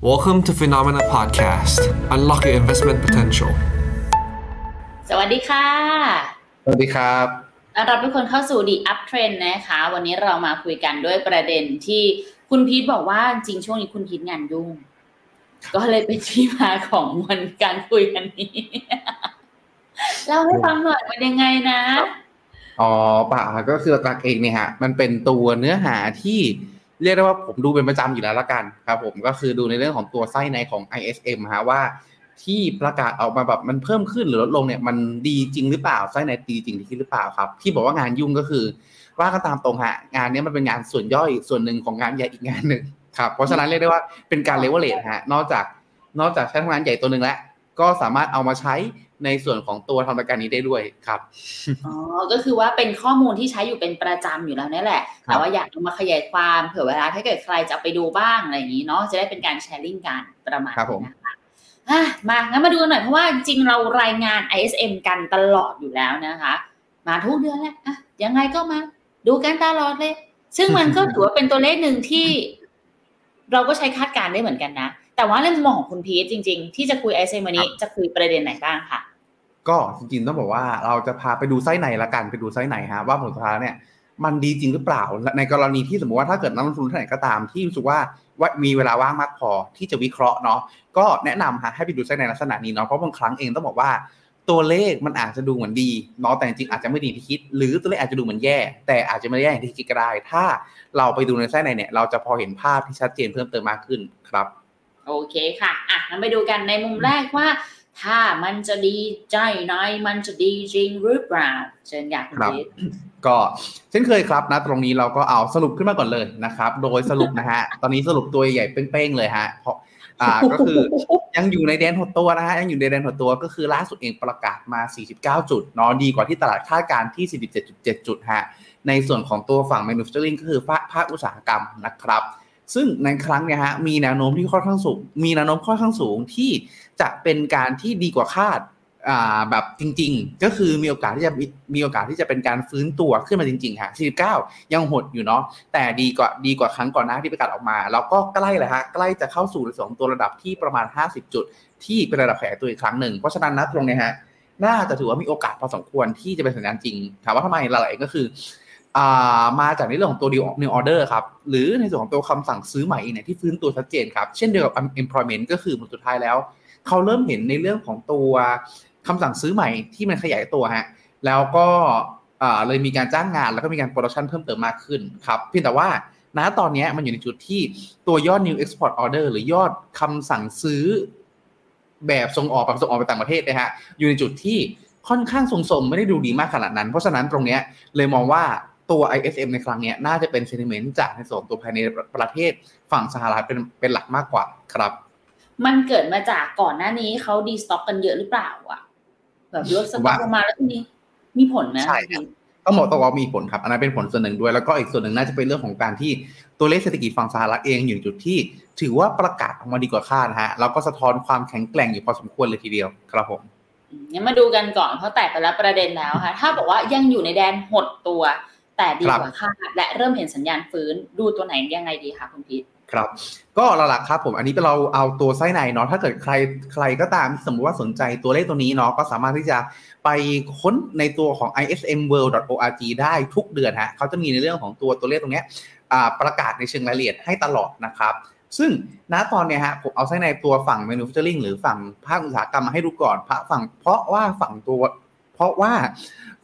Welcome to Phenomena Podcast. Unlock your investment potential. สวัสดีค่ะ สวัสดีครับต้อนรับทุกคนเข้าสู่ The Up Trend นะคะ วันนี้เรามาคุยกันด้วยประเด็นที่คุณพีทบอกว่าจริงช่วงนี้คุณพีทงานยุ่ง ก็เลยเป็นที่มาของวันการคุยกันนี้ เล่าให้ฟังหน่อยมันยังไงนะ อ๋อป่าก็คือหลักๆเองเนี่ยฮะ มันเป็นตัวเนื้อหาที่ เรียกได้ว่าผมดูเป็นประจำอยู่แล้วละกันครับผมก็คือดูในเรื่องของตัวไส้ในของ ISM ฮะว่าที่ประกาศออกมาแบบมันเพิ่มขึ้นหรือลดลงเนี่ยมันดีจริงหรือเปล่าไส้ในดีจริงที่หรือเปล่าครับ ที่บอกว่างานยุ่งก็คือ ว่าก็ตามตรงฮะงานนี้มันเป็นงานส่วนย่อยส่วนหนึ่งของงานใหญ่อีกงานหนึ่งครับเพราะฉะนั้นเรียกได้ว่าเป็นการเลเวลเลทฮะนอกจากนอกจากใช้ทำงานใหญ่ตัวหนึ่งแล้วก็สามารถเอามาใช้ ในส่วนของตัวทำรายการนี้ได้ด้วยครับอ๋อก็คือว่าเป็นข้อมูลที่ใช้อยู่เป็นประจำอยู่แล้วนี่แหละ แต่ว่าอยากเอามาขยายความเผื่อเวลาถ้าเกิดใครจะไปดูบ้างอะไรอย่างนี้เนาะจะได้เป็นการแชร์ลิงก์กันประมาณครับผมนี้นะคะอะมา งั้นมาดูกันหน่อยเพราะว่าจริงๆเรารายงาน ISM กันตลอดอยู่แล้วนะคะ มาทุกเดือนแหละอะยังไงก็มาดูกันตลอดเลย ซึ่งมันก็ถือว่าเป็นตัวเลขหนึ่งที่ เราก็ใช้คาดการณ์ได้เหมือนกันนะ แต่ว่าในมุมมองของคุณพีทจริง ๆ ที่จะคุย ISM วันนี้จะคุยประเด็นไหนบ้างค่ะ ก็จริงๆต้องบอกว่าเราจะพาไปดูไส้ไหนละกันไปดูไส้ไหนฮะว่าผลสุดท้ายเนี่ยมันดีจริงหรือเปล่า ในกรณีที่สมมติว่าถ้าเกิดนักลงทุนท่านไหนก็ตามที่รู้สึกว่าว่ามีเวลาว่างมากพอที่จะวิเคราะห์เนาะก็แนะนำฮะให้ไปดูไส้ในลักษณะนี้เนาะเพราะบางครั้งเองต้องบอกว่าตัวเลขมันอาจจะดูเหมือนดีเนาะแต่จริงๆอาจจะไม่ดีที่คิด หรือตัวเลขอาจจะดูเหมือนแย่ แต่อาจจะไม่ได้แย่อย่างที่คิดก็ได้ ถ้าเราไปดูในไส้ในเนี่ยเราจะพอเห็นภาพที่ชัดเจนเพิ่มเติมมากขึ้นครับ โอเคค่ะอะงั้นไปดูกันในมุมแรกว่า ถ้ามันจะดีใจไหนมันจะดีจริงหรือเปล่าเชิญอยากคุณครับพีทก็เช่นเคยครับนะตรงนี้เราก็เอาสรุปขึ้นมาก่อนเลยนะครับ โดยสรุปนะฮะ ตอนนี้สรุปตัวใหญ่เป้งๆเลยฮะเพราะอ่าก็คือยังอยู่ในแดนหดตัวนะฮะยังอยู่ในแดนหดตัวก็คือล่าสุดเองประกาศมา 49 จุดเนาะดีกว่าที่ตลาดคาดการณ์ที่ 47.7 จุดฮะในส่วนของตัวฝั่ง manufacturing ก็คือภาคภาคอุตสาหกรรมนะครับ ซึ่งในครั้งเนี่ยฮะมีแนวโน้มที่ค่อนข้างสูง มีแนวโน้มค่อนข้างสูงที่จะเป็นการที่ดีกว่าคาดอ่าแบบจริง ๆ ก็คือมีโอกาสที่จะมีโอกาสที่จะเป็นการฟื้นตัวขึ้นมาจริงๆฮะ49 ยังหดอยู่เนาะแต่ดีกว่าดีกว่าครั้งก่อนหน้าที่ประกาศออกมา แล้วก็ใกล้เลยฮะใกล้จะเข้าสู่ในสองตัวระดับที่ประมาณ 50 จุด ที่เป็นระดับขยายตัวอีกครั้งหนึ่งเพราะฉะนั้นนะตรงเนี้ยฮะน่าจะถือว่ามีโอกาสพอสมควรที่จะเป็นสัญญาณจริงถามว่าทำไมหลายๆก็คือ มาจากในเรื่องของตัว new order ครับ หรือในส่วนของตัวคำสั่งซื้อใหม่เนี่ยที่ฟื้นตัวชัดเจนครับ เช่นเดียวกับ employment ก็คือผลสุดท้ายแล้ว เขาเริ่มเห็นในเรื่องของตัวคำสั่งซื้อใหม่ที่มันขยายตัวฮะ แล้วก็เลยมีการจ้างงานแล้วก็มีการโปรดักชันเพิ่มเติมมากขึ้นครับเพียงแต่ว่าณตอนนี้มันอยู่ในจุดที่ตัวยอด new export order หรือยอดคำสั่งซื้อแบบส่งออกแบบส่งออกไปต่างประเทศนะฮะอยู่ในจุดที่ค่อนข้างทรงๆไม่ได้ดูดีมากขนาดนั้น เพราะฉะนั้นตรงเนี้ยเลยมองว่า ตัว ISM ในครั้งเนี้ยน่าจะเป็น sentiment จากในส่วนตัวภายในประเทศฝั่งสหรัฐเป็นเป็นหลักมากกว่าครับ มันเกิดมาจากก่อนหน้านี้เขาดีสต็อกกันเยอะหรือเปล่าอะ แบบลดสต็อกลงมาแล้วทีนี้มีผลไหมใช่ครับต้องบอกต้องว่ามีผลครับ อันนั้นเป็นผลส่วนหนึ่งด้วย แล้วก็อีกส่วนหนึ่งน่าจะเป็นเรื่องของการที่ตัวเลขเศรษฐกิจฝั่งสหรัฐเองอยู่ในจุดที่ ถือว่าประกาศออกมาดีกว่าคาดนะฮะแล้วก็สะท้อนความแข็งแกร่งอยู่พอสมควรเลยทีเดียวครับผมอืมงั้นมาดูกันก่อนเพราะแตกไปแล้วประเด็นแล้วค่ะ ถ้าบอกว่ายังอยู่ในแดนหดตัว แต่ดีกว่าคาดและเริ่มเห็นสัญญาณฟื้นดูตัวไหนยังไงดีคะคุณพีทครับก็หลักๆครับผมอันนี้เราเอาตัวไส้ในเนาะถ้าเกิดใครใครก็ตามที่สมมติว่าสนใจตัวเลขตัวนี้เนาะก็สามารถที่จะไปค้นในตัวของ ismworld.org ได้ทุกเดือนฮะเขาจะมีในเรื่องของตัวตัวเลขตรงเนี้ยอ่าประกาศในเชิงรายละเอียดให้ตลอดนะครับ ซึ่งณตอนเนี้ยฮะผมเอาไส้ในตัวฝั่ง manufacturing หรือฝั่งภาคอุตสาหกรรมมาให้ดูก่อนพระฝั่งเพราะว่าฝั่งตัว เพราะว่า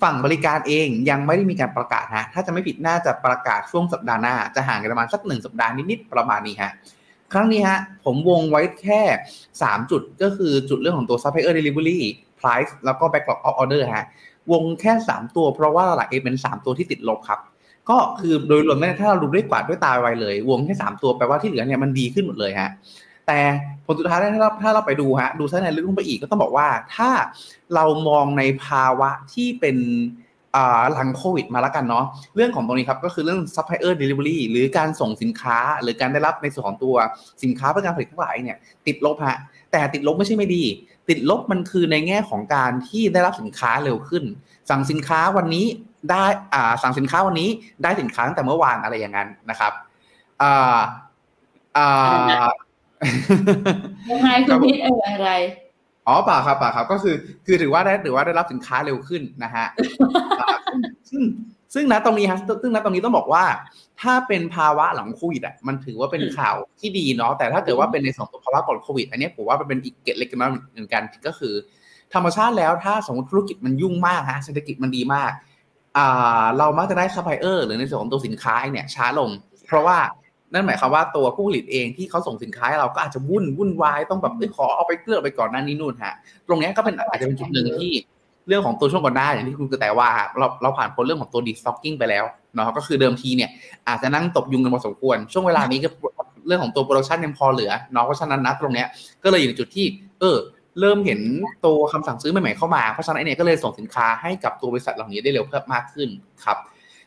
ฝั่งบริการเองยังไม่ได้มีการประกาศฮะถ้าจะไม่ผิดน่าจะประกาศช่วงสัปดาห์หน้า จะห่างกันประมาณสักหนึ่งสัปดาห์นิดๆประมาณนี้ฮะครั้งนี้ฮะผมวงไว้แค่ 3 จุดก็คือจุดเรื่องของตัว supplier delivery price แล้วก็ backlog of order ฮะวงแค่ 3 ตัวเพราะว่าหลักเอเป็น 3 ตัวที่ติดลบครับ ก็คือโดยรวมเนี่ยถ้าเราดูด้วยกวาดด้วยตาไวเลย วงแค่ 3 ตัวแปลว่าที่เหลือเนี่ยมันดีขึ้นหมดเลยฮะ แต่ผลสุดท้ายถ้าเราถ้าเราไปดูฮะดูไส้ในลึกลงไปอีกก็ต้องบอกว่า ถ้าเรามองในภาวะที่เป็นหลังโควิดมาแล้วกันเนาะเรื่องของตรงนี้ครับก็คือเรื่อง supplier delivery หรือการส่งสินค้าหรือการได้รับในส่วนของตัวสินค้าเพื่อการผลิตทั้งหลายเนี่ยติดลบฮะแต่ติดลบไม่ใช่ไม่ดี ติดลบมันคือในแง่ของการที่ได้รับสินค้าเร็วขึ้น สั่งสินค้าวันนี้ได้อ่าสั่งสินค้าวันนี้ได้สินค้าตั้งแต่เมื่อวานอะไรอย่างนั้นนะครับอ่าอ่า ยังไงคุณพิษเอออะไรอ๋อเปล่าครับเปล่าครับ ก็คือคือถือว่าได้ถือว่าได้รับสินค้าเร็วขึ้นนะฮะอ่าซึ่งซึ่งนะตรงนี้ฮะซึ่งนะตรงนี้ต้องบอกว่า ถ้าเป็นภาวะหลังโควิดอะมันถือว่าเป็นอืมข่าวที่ดีเนาะแต่ถ้าเกิดว่าเป็นในสองภาวะก่อนโควิด อันเนี้ยผมว่ามันเป็นอีกเกตเล็กน้อยเหมือนกันก็คือ ธรรมชาติแล้วถ้าสมมติธุรกิจมันยุ่งมากฮะเศรษฐกิจมันดีมากอ่าเรามักจะได้ซัพพลายเออร์หรือในส่วนของตัวสินค้าเนี่ยช้าลง เพราะว่า นั่นหมายความว่าตัวผู้ผลิตเองที่เขาส่งสินค้าให้เราก็อาจจะวุ่นวุ่นวายต้องแบบเอ้ยขอเอาไปเคลียร์ไปก่อนหน้านี้นู่นฮะ ตรงเนี้ยก็เป็นอาจจะเป็นจุดหนึ่งที่เรื่องของตัวช่วงก่อนหน้าอย่างที่คุณกระแตว่าฮะเราเราผ่านพ้นเรื่องของตัว destocking ไปแล้วเนาะก็คือเดิมทีเนี่ยอาจจะนั่งตบยุงกันพอสมควร ช่วงเวลานี้ก็เรื่องของตัว production ยังพอเหลือเนาะเพราะฉะนั้นนะตรงเนี้ยก็เลยอยู่ในจุดที่ เออ เริ่มเห็นตัวคำสั่งซื้อใหม่ๆเข้ามาเพราะฉะนั้นไอ้เนี่ยก็เลยส่งสินค้าให้กับตัวบริษัทเหล่านี้ได้เร็วเพิ่มมากขึ้นครับ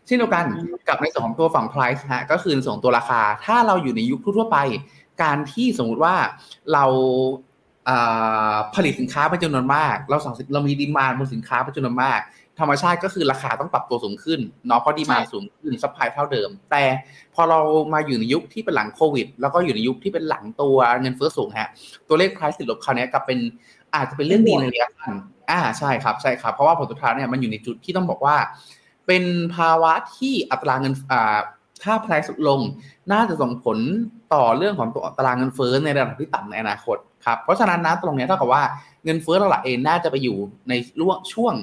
เช่นเดียวกันกับในส่วนของตัวฝั่ง price ฮะก็คือในส่วนของตัวราคา ถ้าเราอยู่ในยุคทั่วๆไป การที่สมมุติว่าเราอ่าผลิตสินค้าเป็นจำนวนมาก เราสั่งสินเรามี demand บนสินค้าเป็นจำนวนมาก ธรรมชาติก็คือราคาต้องปรับตัวสูงขึ้นเนาะเพราะดีมานใช่สูงขึ้น supply เท่าเดิม แต่พอเรามาอยู่ในยุคที่เป็นหลังโควิด แล้วก็อยู่ในยุคที่เป็นหลังตัวเงินเฟ้อสูงฮะตัวเลข price ติดลบคราวเนี้ยกลับเป็นอาจจะเป็นเรื่องดีในระยะสั้นอ่าใช่ครับใช่ครับเพราะว่าผลสุดท้ายเนี่ยมันอยู่ในจุดที่ต้องบอกว่า เป็นภาวะที่อัตราเงินอ่าถ้า price ลดลง น่าจะส่งผลต่อเรื่องของตัวอัตราเงินเฟ้อในระดับที่ต่ำในอนาคตครับเพราะฉะนั้นนะตรงนี้เท่ากับว่าเงินเฟ้อหลักเองน่าจะไปอยู่ในร่วงช่วง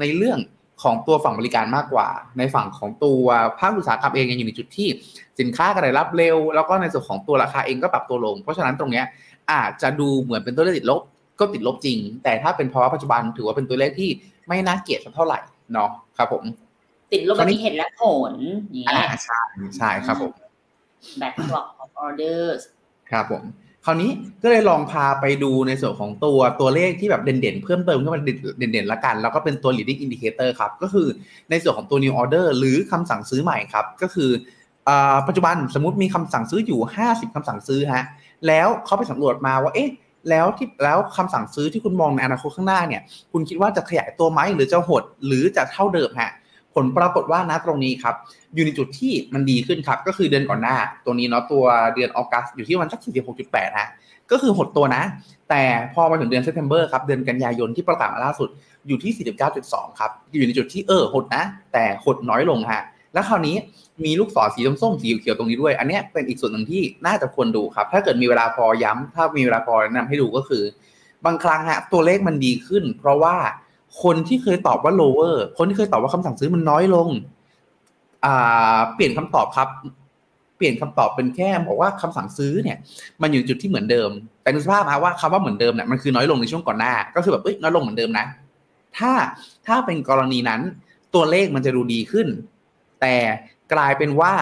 ในเรื่องของตัวฝั่งบริการมากกว่า ในฝั่งของตัวภาคอุตสาหกรรมเองยังอยู่ในจุดที่สินค้าก็ได้รับเร็ว แล้วก็ในส่วนของตัวราคาเองก็ปรับตัวลง เพราะฉะนั้นตรงนี้อาจจะดูเหมือนเป็นตัวเลขติดลบก็ติดลบจริง แต่ถ้าเป็นภาวะปัจจุบันถือว่าเป็นตัวเลขที่ไม่น่าเกลียดสักเท่าไหร่เนาะครับผม ติดลบแบบนี้เห็นและผลอย่างอ่าเงี้ยใช่ใช่ครับผม backlog of orders ครับผม คราวนี้ก็เลยลองพาไปดูในส่วนของตัวตัวเลขที่แบบเด่นๆ เพิ่มเติมขึ้นมาเด่นๆละกัน แล้วก็เป็นตัว leading indicator ครับ ก็คือในส่วนของตัว new order หรือคำสั่งซื้อใหม่ครับ ก็คืออ่าปัจจุบันสมมติมีคำสั่งซื้ออยู่ 50คำสั่งซื้อฮะ แล้วเขาไปสำรวจมาว่า เอ๊ะแล้วที่แล้วคำสั่งซื้อที่คุณมองในอนาคตข้างหน้าเนี่ย คุณคิดว่าจะขยายตัวไหมหรือจะหดหรือจะเท่าเดิมฮะ ผลปรากฏว่านะตรงนี้ครับ อยู่ในจุดที่มันดีขึ้นครับ ก็คือเดือนก่อนหน้า ตัวนี้เนาะตัวเดือนออกัสอยู่ที่วันสัก46.8ฮะก็คือหดตัวนะ แต่พอมาถึงเดือน September ครับเดือนกันยายนที่ประกาศมาล่าสุดอยู่ที่ 49.2 ครับ อยู่ในจุดที่เออหดนะ แต่หดน้อยลงฮะแล้วคราวนี้มีลูกศรสีส้มๆสีเขียวตรงนี้ด้วย อันเนี้ยเป็นอีกส่วนหนึ่งที่น่าจะควรดูครับ ถ้าเกิดมีเวลาพอย้ำถ้ามีเวลาพอแนะนำให้ดูก็คือ บางครั้งฮะตัวเลขมันดีขึ้น เพราะว่า คนที่เคยตอบว่า lower คนที่เคยตอบว่าคำสั่งซื้อมันน้อยลง อ่า เปลี่ยนคำตอบครับ เปลี่ยนคำตอบเป็นแค่บอกว่าคำสั่งซื้อเนี่ย มันอยู่จุดที่เหมือนเดิม แต่นึกสภาพนะว่าคำว่าเหมือนเดิมเนี่ยมันคือน้อยลงในช่วงก่อนหน้า ก็คือแบบเอ้ยน้อยลงเหมือนเดิมนะ ถ้าถ้าเป็นกรณีนั้น ตัวเลขมันจะดูดีขึ้น แต่กลายเป็นว่า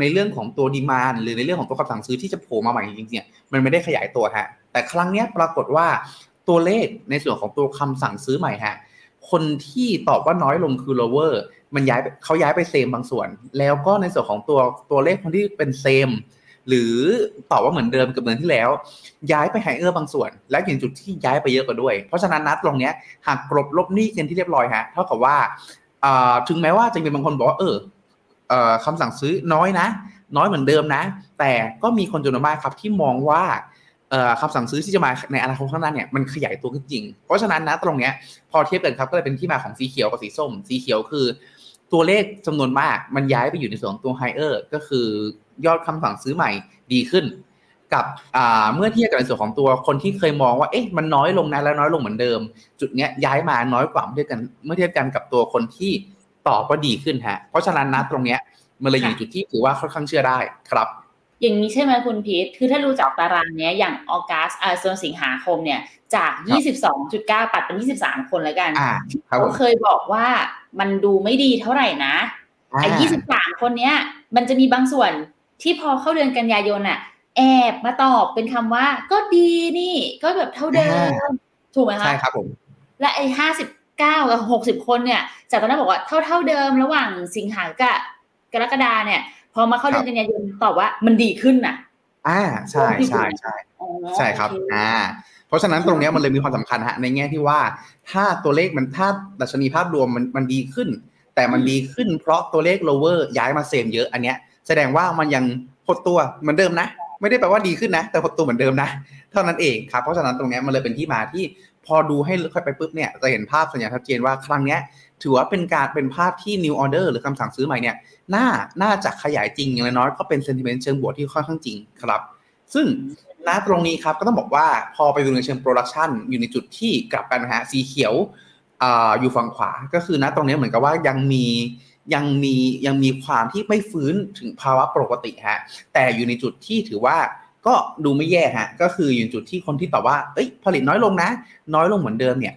ในเรื่องของตัวดีมานหรือในเรื่องของตัวคำสั่งซื้อที่จะโผล่มาใหม่จริงๆเนี่ยมันไม่ได้ขยายตัวฮะ แต่ครั้งนี้ปรากฏว่าตัวเลขในส่วนของตัวคำสั่งซื้อใหม่ฮะ คนที่ตอบว่าน้อยลงคือ lower มันย้ายเขาย้ายไปเซมบางส่วน แล้วก็ในส่วนของตัวตัวเลขคนที่เป็นเซมหรือตอบว่าเหมือนเดิมกับเดือนที่แล้ว ย้ายไปไฮเออร์บางส่วน และอย่างจุดที่ย้ายไปเยอะกว่าด้วย เพราะฉะนั้นนัดตรงเนี้ยหากกลบลบหนี้กันที่เรียบร้อยฮะเท่ากับว่าถึงแม้ว่าจะมีบางคนบอกว่าเออคำสั่งซื้อน้อยนะ น้อยเหมือนเดิมนะ แต่ก็มีคนจำนวนมากครับที่มองว่า คำสั่งซื้อที่จะมาในอนาคตข้างหน้าเนี่ยมันขยายตัวขึ้นจริง เพราะฉะนั้นนะตรงเนี้ยพอเทียบกันครับก็เลยเป็นที่มาของสีเขียวกับสีส้ม สีเขียวคือ ตัวเลขจำนวนมากมันย้ายไปอยู่ในส่วนของตัวไฮเออร์ก็คือยอดคำสั่งซื้อใหม่ดีขึ้น กับเมื่อเทียบกับในส่วนของตัวคนที่เคยมองว่าเอ๊ะมันน้อยลงนะแล้วน้อยลงเหมือนเดิม จุดเนี้ยย้ายมาน้อยกว่าเมื่อเทียบกันเมื่อเทียบกันกับตัวคนที่ตอบว่าดีขึ้นฮะเพราะฉะนั้นนะตรงเนี้ยมันเลยอยู่จุดที่ถือว่าค่อนข้างเชื่อได้ครับ อย่างนี้ใช่ไหมคุณพีทคือถ้ารู้จากตารางเนี้ยอย่างออกัสอ่าส่วนสิงหาคมเนี่ยจาก 22.9 ปัดเป็น 23 คนแล้วกันอ่าครับผเขามเคยบอกว่ามันดูไม่ดีเท่าไหร่นะไอ้อ่า23 คนเนี้ย มันจะมีบางส่วนที่พอเข้าเดือนกันยายนอะแอบมาตอบเป็นคำว่า ก็ดีนี่ ก็แบบเท่าเดิม ถูกไหมคะ ใช่ครับผม และไอ้ห้าสิบเก้ากับหกสิบคนเนี่ย จากตอนนั้นบอกว่าเท่าเท่าเดิมระหว่างสิงหากับกรกฎาเนี่ยพ อมาเข้าเดือนกันยายนตอบว่ามันดีขึ้นน่ะ อ่าใช่ใช่ใช่อ๋อใช่ครับโอเอ่าเพราะฉะนั้นตรงเนี้ยมันเลยมีความสำคัญฮะในแง่ที่ว่า ถ้าตัวเลขมันถ้าดัชนีภาพรวมมันมันดีขึ้น แต่มันดีขึ้นเพราะตัวเลข lower ย้ายมาเซมเยอะอันเนี้ย แสดงว่ามันยังหดตัวเหมือนเดิมนะ ไม่ได้แปลว่าดีขึ้นนะ แต่หดตัวเหมือนเดิมนะ เท่านั้นเองครับเพราะฉะนั้นตรงนี้มันเลยเป็นที่มาที่พอดูให้ลึกเข้าไปปุ๊บเนี่ยจะเห็นภาพสัญญาณชัดเจนว่าครั้งเนี้ยถือว่าเป็นการเป็นภาพที่ new order หรือคำสั่งซื้อใหม่เนี่ย น่าน่าจะขยายจริงอย่างน้อยก็เป็น sentiment เชิงบวกที่ค่อนข้างจริงครับ ซึ่งณตรงนี้ครับก็ต้องบอกว่าพอไปดูในเชิงโปรดักชันอยู่ในจุดที่กลับกันนะฮะสีเขียวออยู่ฝั่งขวา ก็คือณตรงนี้เหมือนกับว่ายังมียังมียังมีความที่ไม่ฟื้นถึงภาวะปกติฮะแต่อยู่ในจุดที่ถือว่าก็ดูไม่แย่ฮะก็คืออยู่จุดที่คนที่ตอบว่าเอ้ยผลิตน้อยลงนะ น้อยลงเหมือนเดิมเนี่ย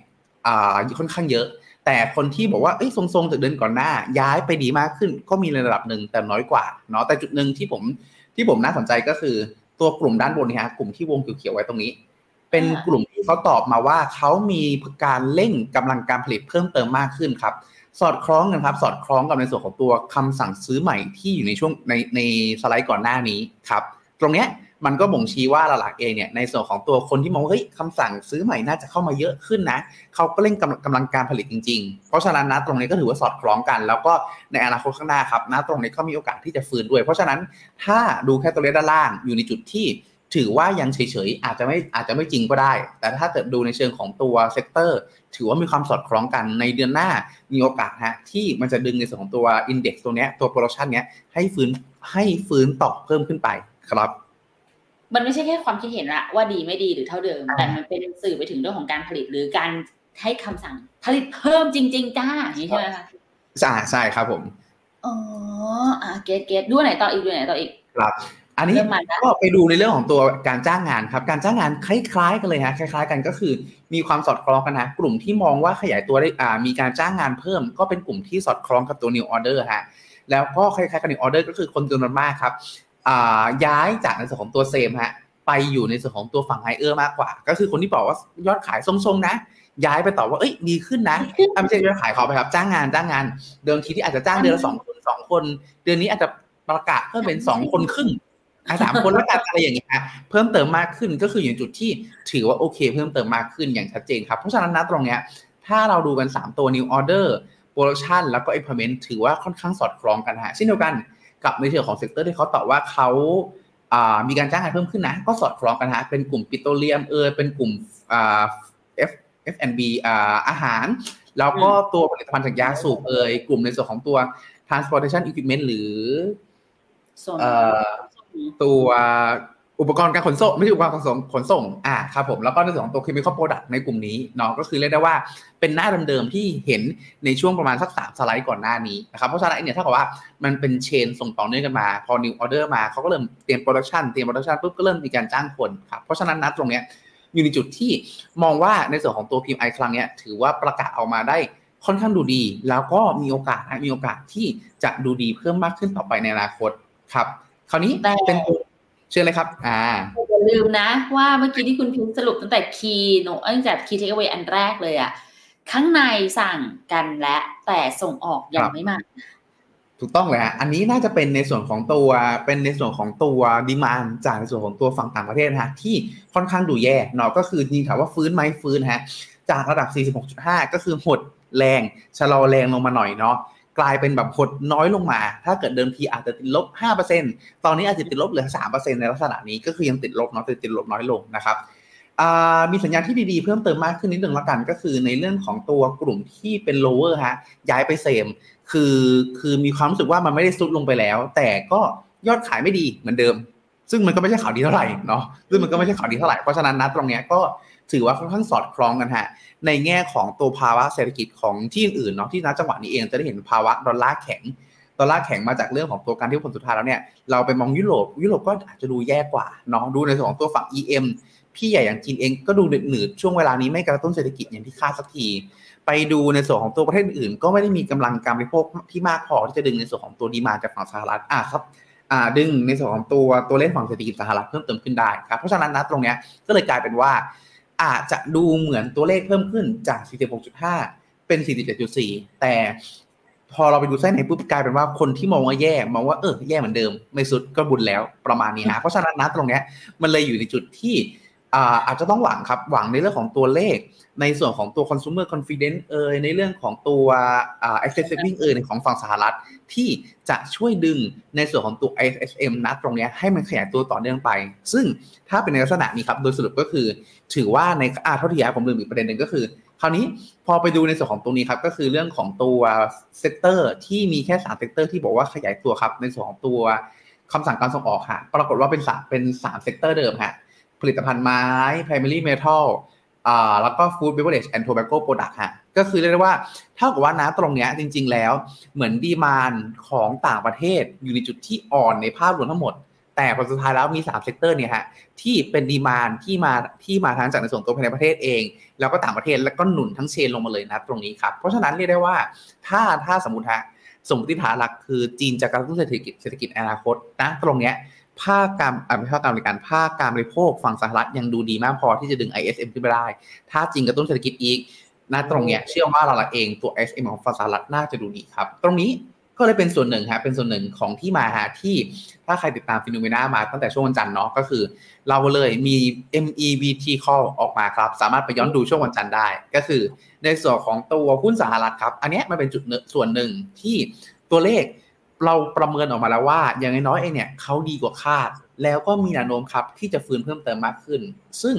อ่าค่อนข้างเยอะ แต่คนที่บอกว่าเอ้ยทรงๆจากเดือนก่อนหน้า ย้ายไปดีมากขึ้น ก็มีในระดับหนึ่งแต่น้อยกว่าเนาะแต่จุดหนึ่งที่ผมที่ผมน่าสนใจก็คือตัวกลุ่มด้านบนนี่ฮะกลุ่มที่วงเขียวๆไว้ตรงนี้ เป็นกลุ่มที่เขาตอบมาว่าเขามีการเร่งกำลังการผลิตเพิ่มเติมมากขึ้นครับ สอดคล้องกันครับ สอดคล้องกับในส่วนของตัวคำสั่งซื้อใหม่ที่อยู่ในช่วงในในสไลด์ก่อนหน้านี้ครับ ตรงเนี้ย มันก็บ่งชี้ว่าหลักๆเองเนี่ยในส่วนของตัวคนที่มองว่าเฮ้ยคำสั่งซื้อใหม่น่าจะเข้ามาเยอะขึ้นนะเขาก็เร่งกำลังกำลังการผลิตจริงๆ เพราะฉะนั้นนะตรงนี้ก็ถือว่าสอดคล้องกัน แล้วก็ในอนาคตข้างหน้าครับนะตรงนี้ก็มีโอกาสที่จะฟื้นด้วย เพราะฉะนั้นถ้าดูแค่ตัวเลขด้านล่างอยู่ในจุดที่ถือว่ายังเฉยๆ อาจจะไม่อาจจะไม่จริงก็ได้ แต่ถ้าเกิดดูในเชิงของตัว sector ถือว่ามีความสอดคล้องกันในเดือนหน้ามีโอกาสฮะที่มันจะดึงในส่วนของตัว index ตัวเนี้ยตัว production เนี้ยให้ฟื้นให้ฟื้นต่อเพิ่มขึ้นไปครับ มันไม่ใช่แค่ความคิดเห็นละว่าดีไม่ดีหรือเท่าเดิม แต่มันเป็นสื่อไปถึงเรื่องของการผลิตหรือการให้คำสั่งผลิตเพิ่มจริง ๆ จ้าอย่างนี้ใช่ไหมคะใช่ใช่ครับผมอ๋ออะเกตเกตดูไหนต่ออีกดูไหนต่ออีกครับอันนี้เริ่มมาแล้วก็ไปดูในเรื่องของตัวการจ้างงานครับ การจ้างงานคล้ายๆกันเลยฮะคล้าย ๆ กันก็คือมีความสอดคล้องกันนะกลุ่มที่มองว่าขยายตัวได้อ่ามีการจ้างงานเพิ่ม ก็เป็นกลุ่มที่สอดคล้องกับตัว new order ฮะแล้วก็คล้ายๆกับ new order ก็คือคนจำนวนมากครับอ่า ย้ายจากในส่วนของตัวเซมฮะไปอยู่ในส่วนของตัวฝั่งไฮเออร์มากกว่า ก็คือคนที่บอกว่ายอดขายทรงๆนะ ย้ายไปต่อว่าเอ้ยดีขึ้นนะอะไม่ใช่ยอดขายเขาไปครับ จ้างงานจ้างงาน เดิมทีที่อาจจะจ้างเดือนละสองคนสองคน เดือนนี้อาจจะประกาศเพิ่มเป็นสองคนครึ่งอะสามคนแล้วกันอะไรอย่างเงี้ยฮะเพิ่มเติมมากขึ้นก็คืออยู่ในจุดที่ถือว่าโอเค เพิ่มเติมมากขึ้นอย่างชัดเจนครับ เพราะฉะนั้นนะตรงเนี้ยถ้าเราดูกัน 3 ตัว new order production แล้วก็ implement ถือว่าค่อนข้างสอดคล้องกันฮะเช่นเดียวกัน กับในเรื่องของ sector ที่เขาตอบว่าเขาอ่ามีการจ้างงานเพิ่มขึ้นนะ ก็สอดคล้องกันฮะเป็นกลุ่มปิโตรเลียมเออเป็นกลุ่มอ่า F F&B อ่าอาหาร แล้วก็ตัวผลิตภัณฑ์จากยาสูบเอ่ยกลุ่มในส่วนของตัว transportation equipment หรือโซนเอ่อตัว อุปกรณ์การขนส่งไม่ใช่อุปกรณ์ขนส่งขนส่งอ่าครับผมแล้วก็ในส่วนของตัว chemical product ในกลุ่มนี้เนาะก็คือเรียกได้ว่าเป็นหน้าเดิมๆที่เห็นในช่วงประมาณสักสามสไลด์ก่อนหน้านี้นะครับเพราะฉะนั้นเนี่ยถ้ากับว่ามันเป็นเชนส่งต่อเนื่องกันมา พอ new order มาเขาก็เริ่มเตรียม production เตรียม production ปุ๊บก็เริ่มมีการจ้างคนครับเพราะฉะนั้นนัดตรงเนี้ยอยู่ในจุดที่มองว่าในส่วนของตัว PMI ครั้งเนี้ยถือว่าประกาศออกมาได้ค่อนข้างดูดี แล้วก็มีโอกาสนะมีโอกาสที่จะดูดีเพิ่มมากขึ้นต่อไปในอนาคตครับคราวนี้แต่เป็นตัว เชื่อเลยครับ อ่าอย่าลืมนะ ว่าเมื่อกี้ที่คุณพิมพ์สรุปตั้งแต่คีย์โนตั้งแต่ key takeaway อันแรกเลยอะข้างในสั่งกันละแต่ส่งออกยังคงรับไม่มาถูกต้องเลยฮะอันนี้น่าจะเป็นในส่วนของตัวเป็นในส่วนของตัว demand จากในส่วนของตัวฝั่งต่างประเทศนะฮะที่ค่อนข้างดูแย่เนาะก็คือจริงๆถามว่าฟื้นไหมฟื้นฮะจากระดับ 46.5 ก็คือหดแรงชะลอแรงลงมาหน่อยเนาะ กลายเป็นแบบหดน้อยลงมา ถ้าเกิดเดิมทีอาจจะติดลบ 5%ตอนนี้อาจจะติดลบเหลือ 3%ในลักษณะนี้ก็คือยังติดลบเนาะแต่ติดลบน้อยลงนะครับอ่ามีสัญญาณที่ดีๆ เพิ่มเติมมากขึ้นนิดหนึ่งแล้วกัน ก็คือในเรื่องของตัวกลุ่มที่เป็น lower ฮะย้ายไปเซมคือคือมีความรู้สึกว่ามันไม่ได้ซุดลงไปแล้ว แต่ก็ยอดขายไม่ดีเหมือนเดิม ซึ่งมันก็ไม่ใช่ข่าวดีเท่าไหร่เนาะซึ่งมันก็ไม่ใช่ข่าวดีเท่าไหร่เพราะฉะนั้นนะตรงเนี้ยก็ ถือว่าค่อนข้างสอดคล้องกันฮะในแง่ของตัวภาวะเศรษฐกิจของที่อื่นเนาะที่ณจังหวะนี้เองจะได้เห็นภาวะดอลลาร์แข็งดอลลาร์แข็งมาจากเรื่องของตัวการที่ผลสุดท้ายแล้วเนี่ยเราไปมองยุโรปยุโรปก็อาจจะดูแย่กว่าเนาะดูในส่วนของตัวฝั่ง EM พี่ใหญ่อย่างจีนเองก็ดูหนืดช่วงเวลานี้ไม่กระตุ้นเศรษฐกิจอย่างที่คาดสักที ไปดูในส่วนของตัวประเทศอื่นก็ไม่ได้มีกำลังการบริโภคที่มากพอที่จะดึงในส่วนของตัวดีมาจากฝั่งสหรัฐอะครับอ่าดึงในส่วนของตัวตัวเลขฝั่งเศรษฐกิจสหรัฐเพิ่มเติมขึ้นได้ครับเพราะฉะนั้นนะตรงเนี้ยก็เลยกลายเป็นว่า อาจจะดูเหมือนตัวเลขเพิ่มขึ้นจาก 46.5 เป็น 47.4 แต่พอเราไปดูไส้ในปุ๊บกลายเป็นว่าคนที่มองว่าแย่มองว่าเออแย่เหมือนเดิม ไม่สุดก็บุญแล้วประมาณนี้ฮะเพราะฉะนั้นนะตรงเนี้ยมันเลยอยู่ในจุดที่ อาจจะต้องหวังครับหวังในเรื่องของตัวเลข ในส่วนของตัว consumer confidence เอ่ยในเรื่องของตัว access saving เอ่ยในของฝั่งสหรัฐ ที่จะช่วยดึงในส่วนของตัว ISM นะตรงนี้ให้มันขยายตัวต่อเนื่องไป ซึ่งถ้าเป็นในลักษณะนี้ครับโดยสรุปก็คือ ถือว่าในอาเท่าที่ผมลืมอีกประเด็นหนึ่งก็คือ คราวนี้พอไปดูในส่วนของตรงนี้ครับก็คือเรื่องของตัว sector ที่มีแค่สาม sector ที่บอกว่าขยายตัวครับในส่วนของตัวคำสั่งการส่งออกค่ะปรากฏว่าเป็นสามเป็นสาม sector เดิมฮะ ผลิตภัณฑ์ไม้ primary metal อ่าแล้วก็ food beverage and tobacco product ฮะก็คือเรียกได้ว่าเท่ากับว่านะตรงเนี้ยจริง ๆ แล้ว เหมือน demand ของต่างประเทศอยู่ในจุดที่อ่อนในภาพรวมทั้งหมด แต่ผลสุดท้ายแล้วมี3 sector เนี่ยฮะที่เป็น demand ที่มาที่มาทั้งจากในส่วนตัวภายในประเทศเอง แล้วก็ต่างประเทศแล้วก็หนุนทั้ง chain ลงมาเลยนะตรงนี้ครับเพราะฉะนั้นเรียกได้ว่าถ้าถ้าสมมติฮะสมมติฐานหลักคือจีนจะกระตุ้นเศรษฐกิจเศรษฐกิจอนาคตนะตรงเนี้ย ภาคการอ่าไม่ภาคการบริการภาคการบริโภคฝั่งสหรัฐยังดูดีมากพอที่จะดึง ISM ขึ้นไปได้ ถ้าจีนกระตุ้นเศรษฐกิจอีกนะตรงเนี้ยเชื่อว่าเราเองตัว ISM ของฝั่งสหรัฐน่าจะดูดีครับ ตรงนี้ก็เลยเป็นส่วนหนึ่งฮะเป็นส่วนหนึ่งของที่มาฮะที่ถ้าใครติดตามฟิโนเมนามาตั้งแต่ช่วงวันจันทร์เนาะก็คือ เราเลยมี MEVT call ออกมาครับ สามารถไปย้อนดูช่วงวันจันทร์ได้ ก็คือในส่วนของตัวหุ้นสหรัฐครับ อันเนี้ยมันเป็นจุดส่วนหนึ่งที่ตัวเลข เราประเมินออกมาแล้วว่า อย่างน้อยๆเองเนี่ยเขาดีกว่าคาด แล้วก็มีแนวโน้มครับที่จะฟื้นเพิ่มเติมมากขึ้น ซึ่ง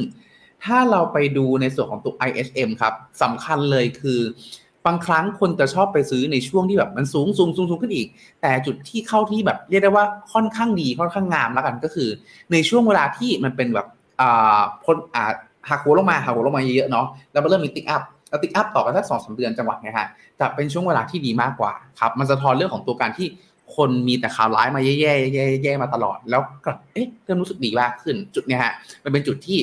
ถ้าเราไปดูในส่วนของตัว ISM ครับสำคัญเลยคือบางครั้งคนจะชอบไปซื้อในช่วงที่แบบมันสูงสูงสูงสูงขึ้นอีก แต่จุดที่เข้าที่แบบเรียกได้ว่าค่อนข้างดีค่อนข้างงามแล้วกันก็คือ ในช่วงเวลาที่มันเป็นแบบอ่าพ้นอ่าหักหัวลงมาหักหัวลงมาเยอะเนาะแล้วมันเริ่มมีติ๊กอัพแล้วติ๊กอัพต่อกันสักสองสาเดือนจังหวะเนี้ยฮะจะเป็นช่วงเวลาที่ดีมากกว่าครับมันสะทอนเรื่องของตัวการที่ คนมีแต่ข่าวร้ายมาแย่ๆแย่ๆมาตลอด แล้วกลับเอ๊ะเริ่มรู้สึกดีมากขึ้น จุดเนี้ยฮะมันเป็นจุดที่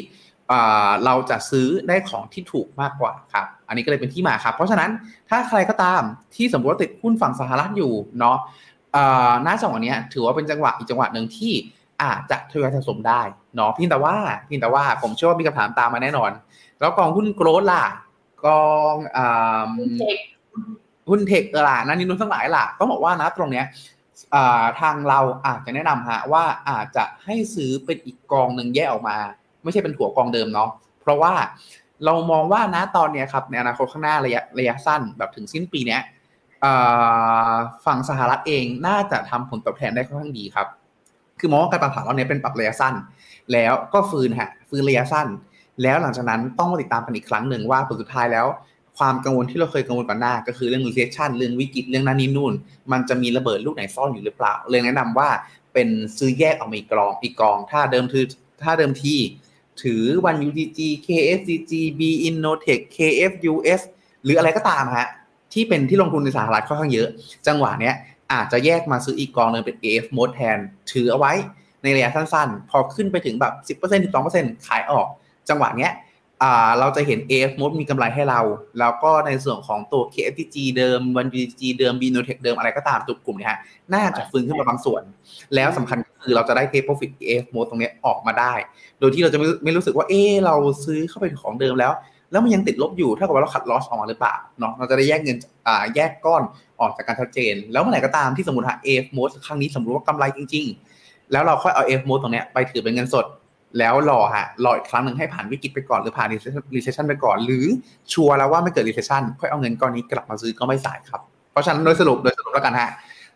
เราจะซื้อได้ของที่ถูกมากกว่าครับ อันนี้ก็เลยเป็นที่มาครับ เพราะฉะนั้นถ้าใครก็ตามที่สมมติว่าติดหุ้นฝั่งสหรัฐอยู่เนาะหน้าจังหวะนี้ถือว่าเป็นจังหวะอีกจังหวะหนึ่งที่อาจจะทยอยสะสมได้เนาะเพียงแต่ว่าเพียงแต่ว่าผมเชื่อว่ามีคำถามตามมาแน่นอน แล้วกองหุ้นโกลด์ล่ะกองหุ้นเทคล่ะนั่นนี่นู่นทั้งหลายล่ะต้องบอกว่านะตรงเนี้ย ทางเราอาจจะแนะนำฮะว่าอาจจะให้ซื้อเป็นอีกกองหนึ่งแยกออกมา ไม่ใช่เป็นถั่วกองเดิมเนาะเพราะว่าเรามองว่านะตอนเนี้ยครับในอนาคตข้างหน้าระยะระยะสั้นแบบถึงสิ้นปีเนี้ยฝั่งสหรัฐเองน่าจะทำผลตอบแทนได้ค่อนข้างดีครับ คือมองว่าการปรับฐานเราเนี้ยเป็นปรับระยะสั้น แล้วก็ฟื้นฮะฟื้นระยะสั้น แล้วหลังจากนั้นต้องมาติดตามกันอีกครั้งหนึ่งว่าผลสุดท้ายแล้ว ความกังวลที่เราเคยกังวลก่อนหน้า ก็คือเรื่อง recession เรื่องวิกฤตเรื่องนั้นนี่นู่น มันจะมีระเบิดลูกไหนซ่อนอยู่หรือเปล่า เลยแนะนำว่าเป็นซื้อแยกออกมาอีกกองอีกกอง ถ้าเดิมถือถ้าเดิมทีถือวัน UTG KSCG B Innotech KFUS หรืออะไรก็ตามฮะที่เป็นที่ลงทุนในสหรัฐค่อนข้างเยอะ จังหวะเนี้ยอาจจะแยกมาซื้ออีกกองหนึ่งเป็น AF mode แทน ถือเอาไว้ในระยะสั้นๆ พอขึ้นไปถึงแบบ 10% 12%ขายออก จังหวะเนี้ย เราจะเห็น AF mode มีกำไรให้เรา แล้วก็ในส่วนของตัว KFTG เดิม วัน UTG เดิม Binotech เดิมอะไรก็ตามจุดกลุ่มเนี้ยน่าจะฟื้นขึ้นมาบางส่วน แล้วสำคัญคือเราจะได้ take profit AF mode ตรงนี้ออกมาได้ โดยที่เราจะไม่ไม่รู้สึกว่าเออเราซื้อเข้าไปของเดิมแล้ว แล้วมันยังติดลบอยู่ถ้ากับว่าเราขัดลอสออกมาหรือเปล่าเนาะเราจะได้แยกเงินอ่าแยกก้อนออกจากการชัดเจน แล้วเมื่อไหร่ก็ตามที่สมมติฮะ AF mode ครั้งนี้สมมติว่ากำไรจริง ๆ แล้วเราค่อยเอา AF mode ตรงนี้ไปถือเป็นเงินสด แล้วรอฮะรออีกครั้งหนึ่งให้ผ่านวิกฤตไปก่อนหรือผ่าน recession ไปก่อน หรือชัวร์แล้วว่าไม่เกิด recession ค่อยเอาเงินก้อนนี้กลับมาซื้อก็ไม่สายครับ เพราะฉะนั้นโดยสรุปโดยสรุปแล้วกันฮะ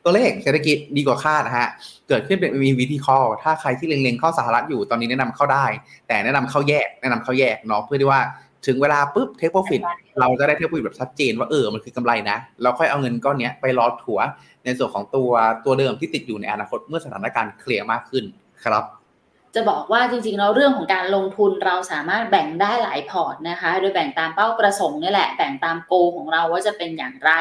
ตัวเลขเศรษฐกิจดีกว่าคาดนะฮะ เกิดขึ้นเป็นมีวิธีข้อถ้าใครที่เล็งๆเข้าสหรัฐอยู่ตอนนี้แนะนำเข้าได้ แต่แนะนำเข้าแยกแนะนำเข้าแยกเนาะเพื่อที่ว่าถึงเวลาปุ๊บเทคโปรฟิตเราจะได้เทคโปรฟิตแบบชัดเจนว่าเออมันคือกำไรนะ เราค่อยเอาเงินก้อนนี้ไปรอถัวในส่วนของตัวตัวเดิมที่ติดอยู่ในอนาคตเมื่อสถานการณ์เคลียร์มากขึ้นครับ จะบอกว่าจริงๆแล้วเรื่องของการลงทุนเราสามารถแบ่งได้หลายพอร์ตนะคะ โดยแบ่งตามเป้าประสงค์นี่แหละ แบ่งตาม goal ของเราว่าจะเป็นอย่างไร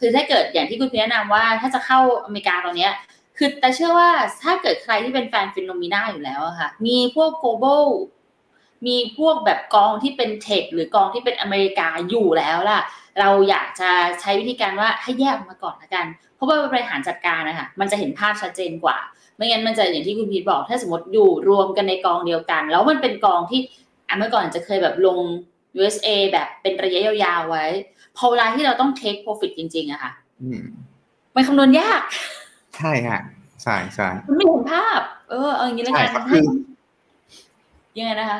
คือถ้าเกิดอย่างที่คุณพี่แนะนำว่าถ้าจะเข้าอเมริกาตอนนี้คือแต่เชื่อว่าถ้าเกิดใครที่เป็นแฟน Finnomena อยู่แล้วค่ะ มีพวก global มีพวกแบบกองที่เป็น tech หรือกองที่เป็นอเมริกาอยู่แล้วล่ะ เราอยากจะใช้วิธีการว่าให้แยกออกมาก่อนละกัน เพราะว่าบริหารจัดการนะคะมันจะเห็นภาพชัดเจนกว่า ไม่งั้นมันจะอย่างที่คุณพีทบอก ถ้าสมมติอยู่รวมกันในกองเดียวกัน แล้วมันเป็นกองที่เมื่อก่อนจะเคยแบบลง USA แบบเป็นระยะยาวๆไว้พอเวลาที่เราต้อง take profit จริงๆอะค่ะมันคำนวณยาก ใช่ฮะใช่ใช่มันไม่เห็นภาพ เออเอาอย่างนี้แล้วกันคือยังไงนะคะ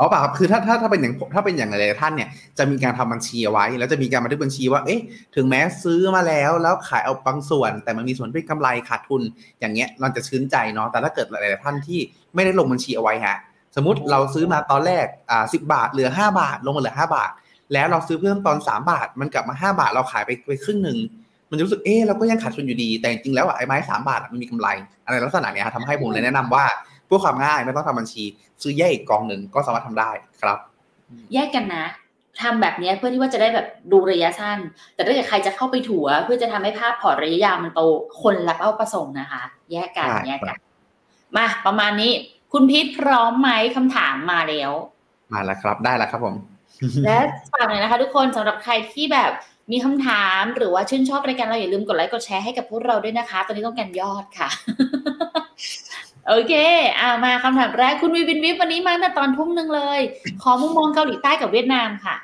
อ๋อเปล่าครับคือถ้าถ้าถ้าเป็นอย่างถ้าเป็นอย่างไรท่านเนี่ยจะมีการทำบัญชีเอาไว้ แล้วจะมีการบันทึกบัญชีว่าเอ๊ะถึงแม้ซื้อมาแล้ว แล้วขายเอาบางส่วน แต่มันมีส่วนเป็นกำไรขาดทุนอย่างเงี้ยเราจะชื่นใจเนาะแต่ถ้าเกิดหลายๆท่านที่ไม่ได้ลงบัญชีเอาไว้ฮะสมมติเราซื้อมาตอนแรกอ่าสิบาทเหลือห้าบาท ลงมาเหลือห้าบาท แล้วเราซื้อเพิ่มตอนสามบาท มันกลับมาห้าบาทเราขายไปไปครึ่งหนึ่งมันจะรู้สึกเอ๊ะเราก็ยังขาดทุนอยู่ดี แต่จริงๆแล้วอะไอ้ไม้สามบาทอะมันมีกำไร อะไรลักษณะเนี้ยฮะทำให้ผมเลยแนะนำว่าเพื่อความง่ายไม่ต้องทำบัญชี ซื้อแยกอีกกองหนึ่งก็สามารถทำได้ครับ แยกกันนะทำแบบเนี้ยเพื่อที่ว่าจะได้แบบดูระยะสั้น แต่ถ้าเกิดใครจะเข้าไปถัว เพื่อจะทำให้ภาพพอร์ตระยะยาวมันโตคนละเป้าประสงค์นะคะ แยกกันใช่แยกกันมาประมาณนี้ คุณพีทพร้อมไหมคำถามมาแล้ว มาแล้วครับได้แล้วครับผม และฝากหน่อยนะคะ ทุกคนสำหรับใครที่แบบมีคำถามหรือว่าชื่นชอบรายการเราอย่าลืมกดไลค์กดแชร์ให้กับพวกเราด้วยนะคะ ตอนนี้ต้องการยอดค่ะ โอเคอ่ามาคำถามแรกคุณวีวินวิฟวันนี้มาตั้งแต่ตอนทุ่มหนึ่งเลย ขอมุมมองเกาหลีใต้กับเวียดนามค่ะ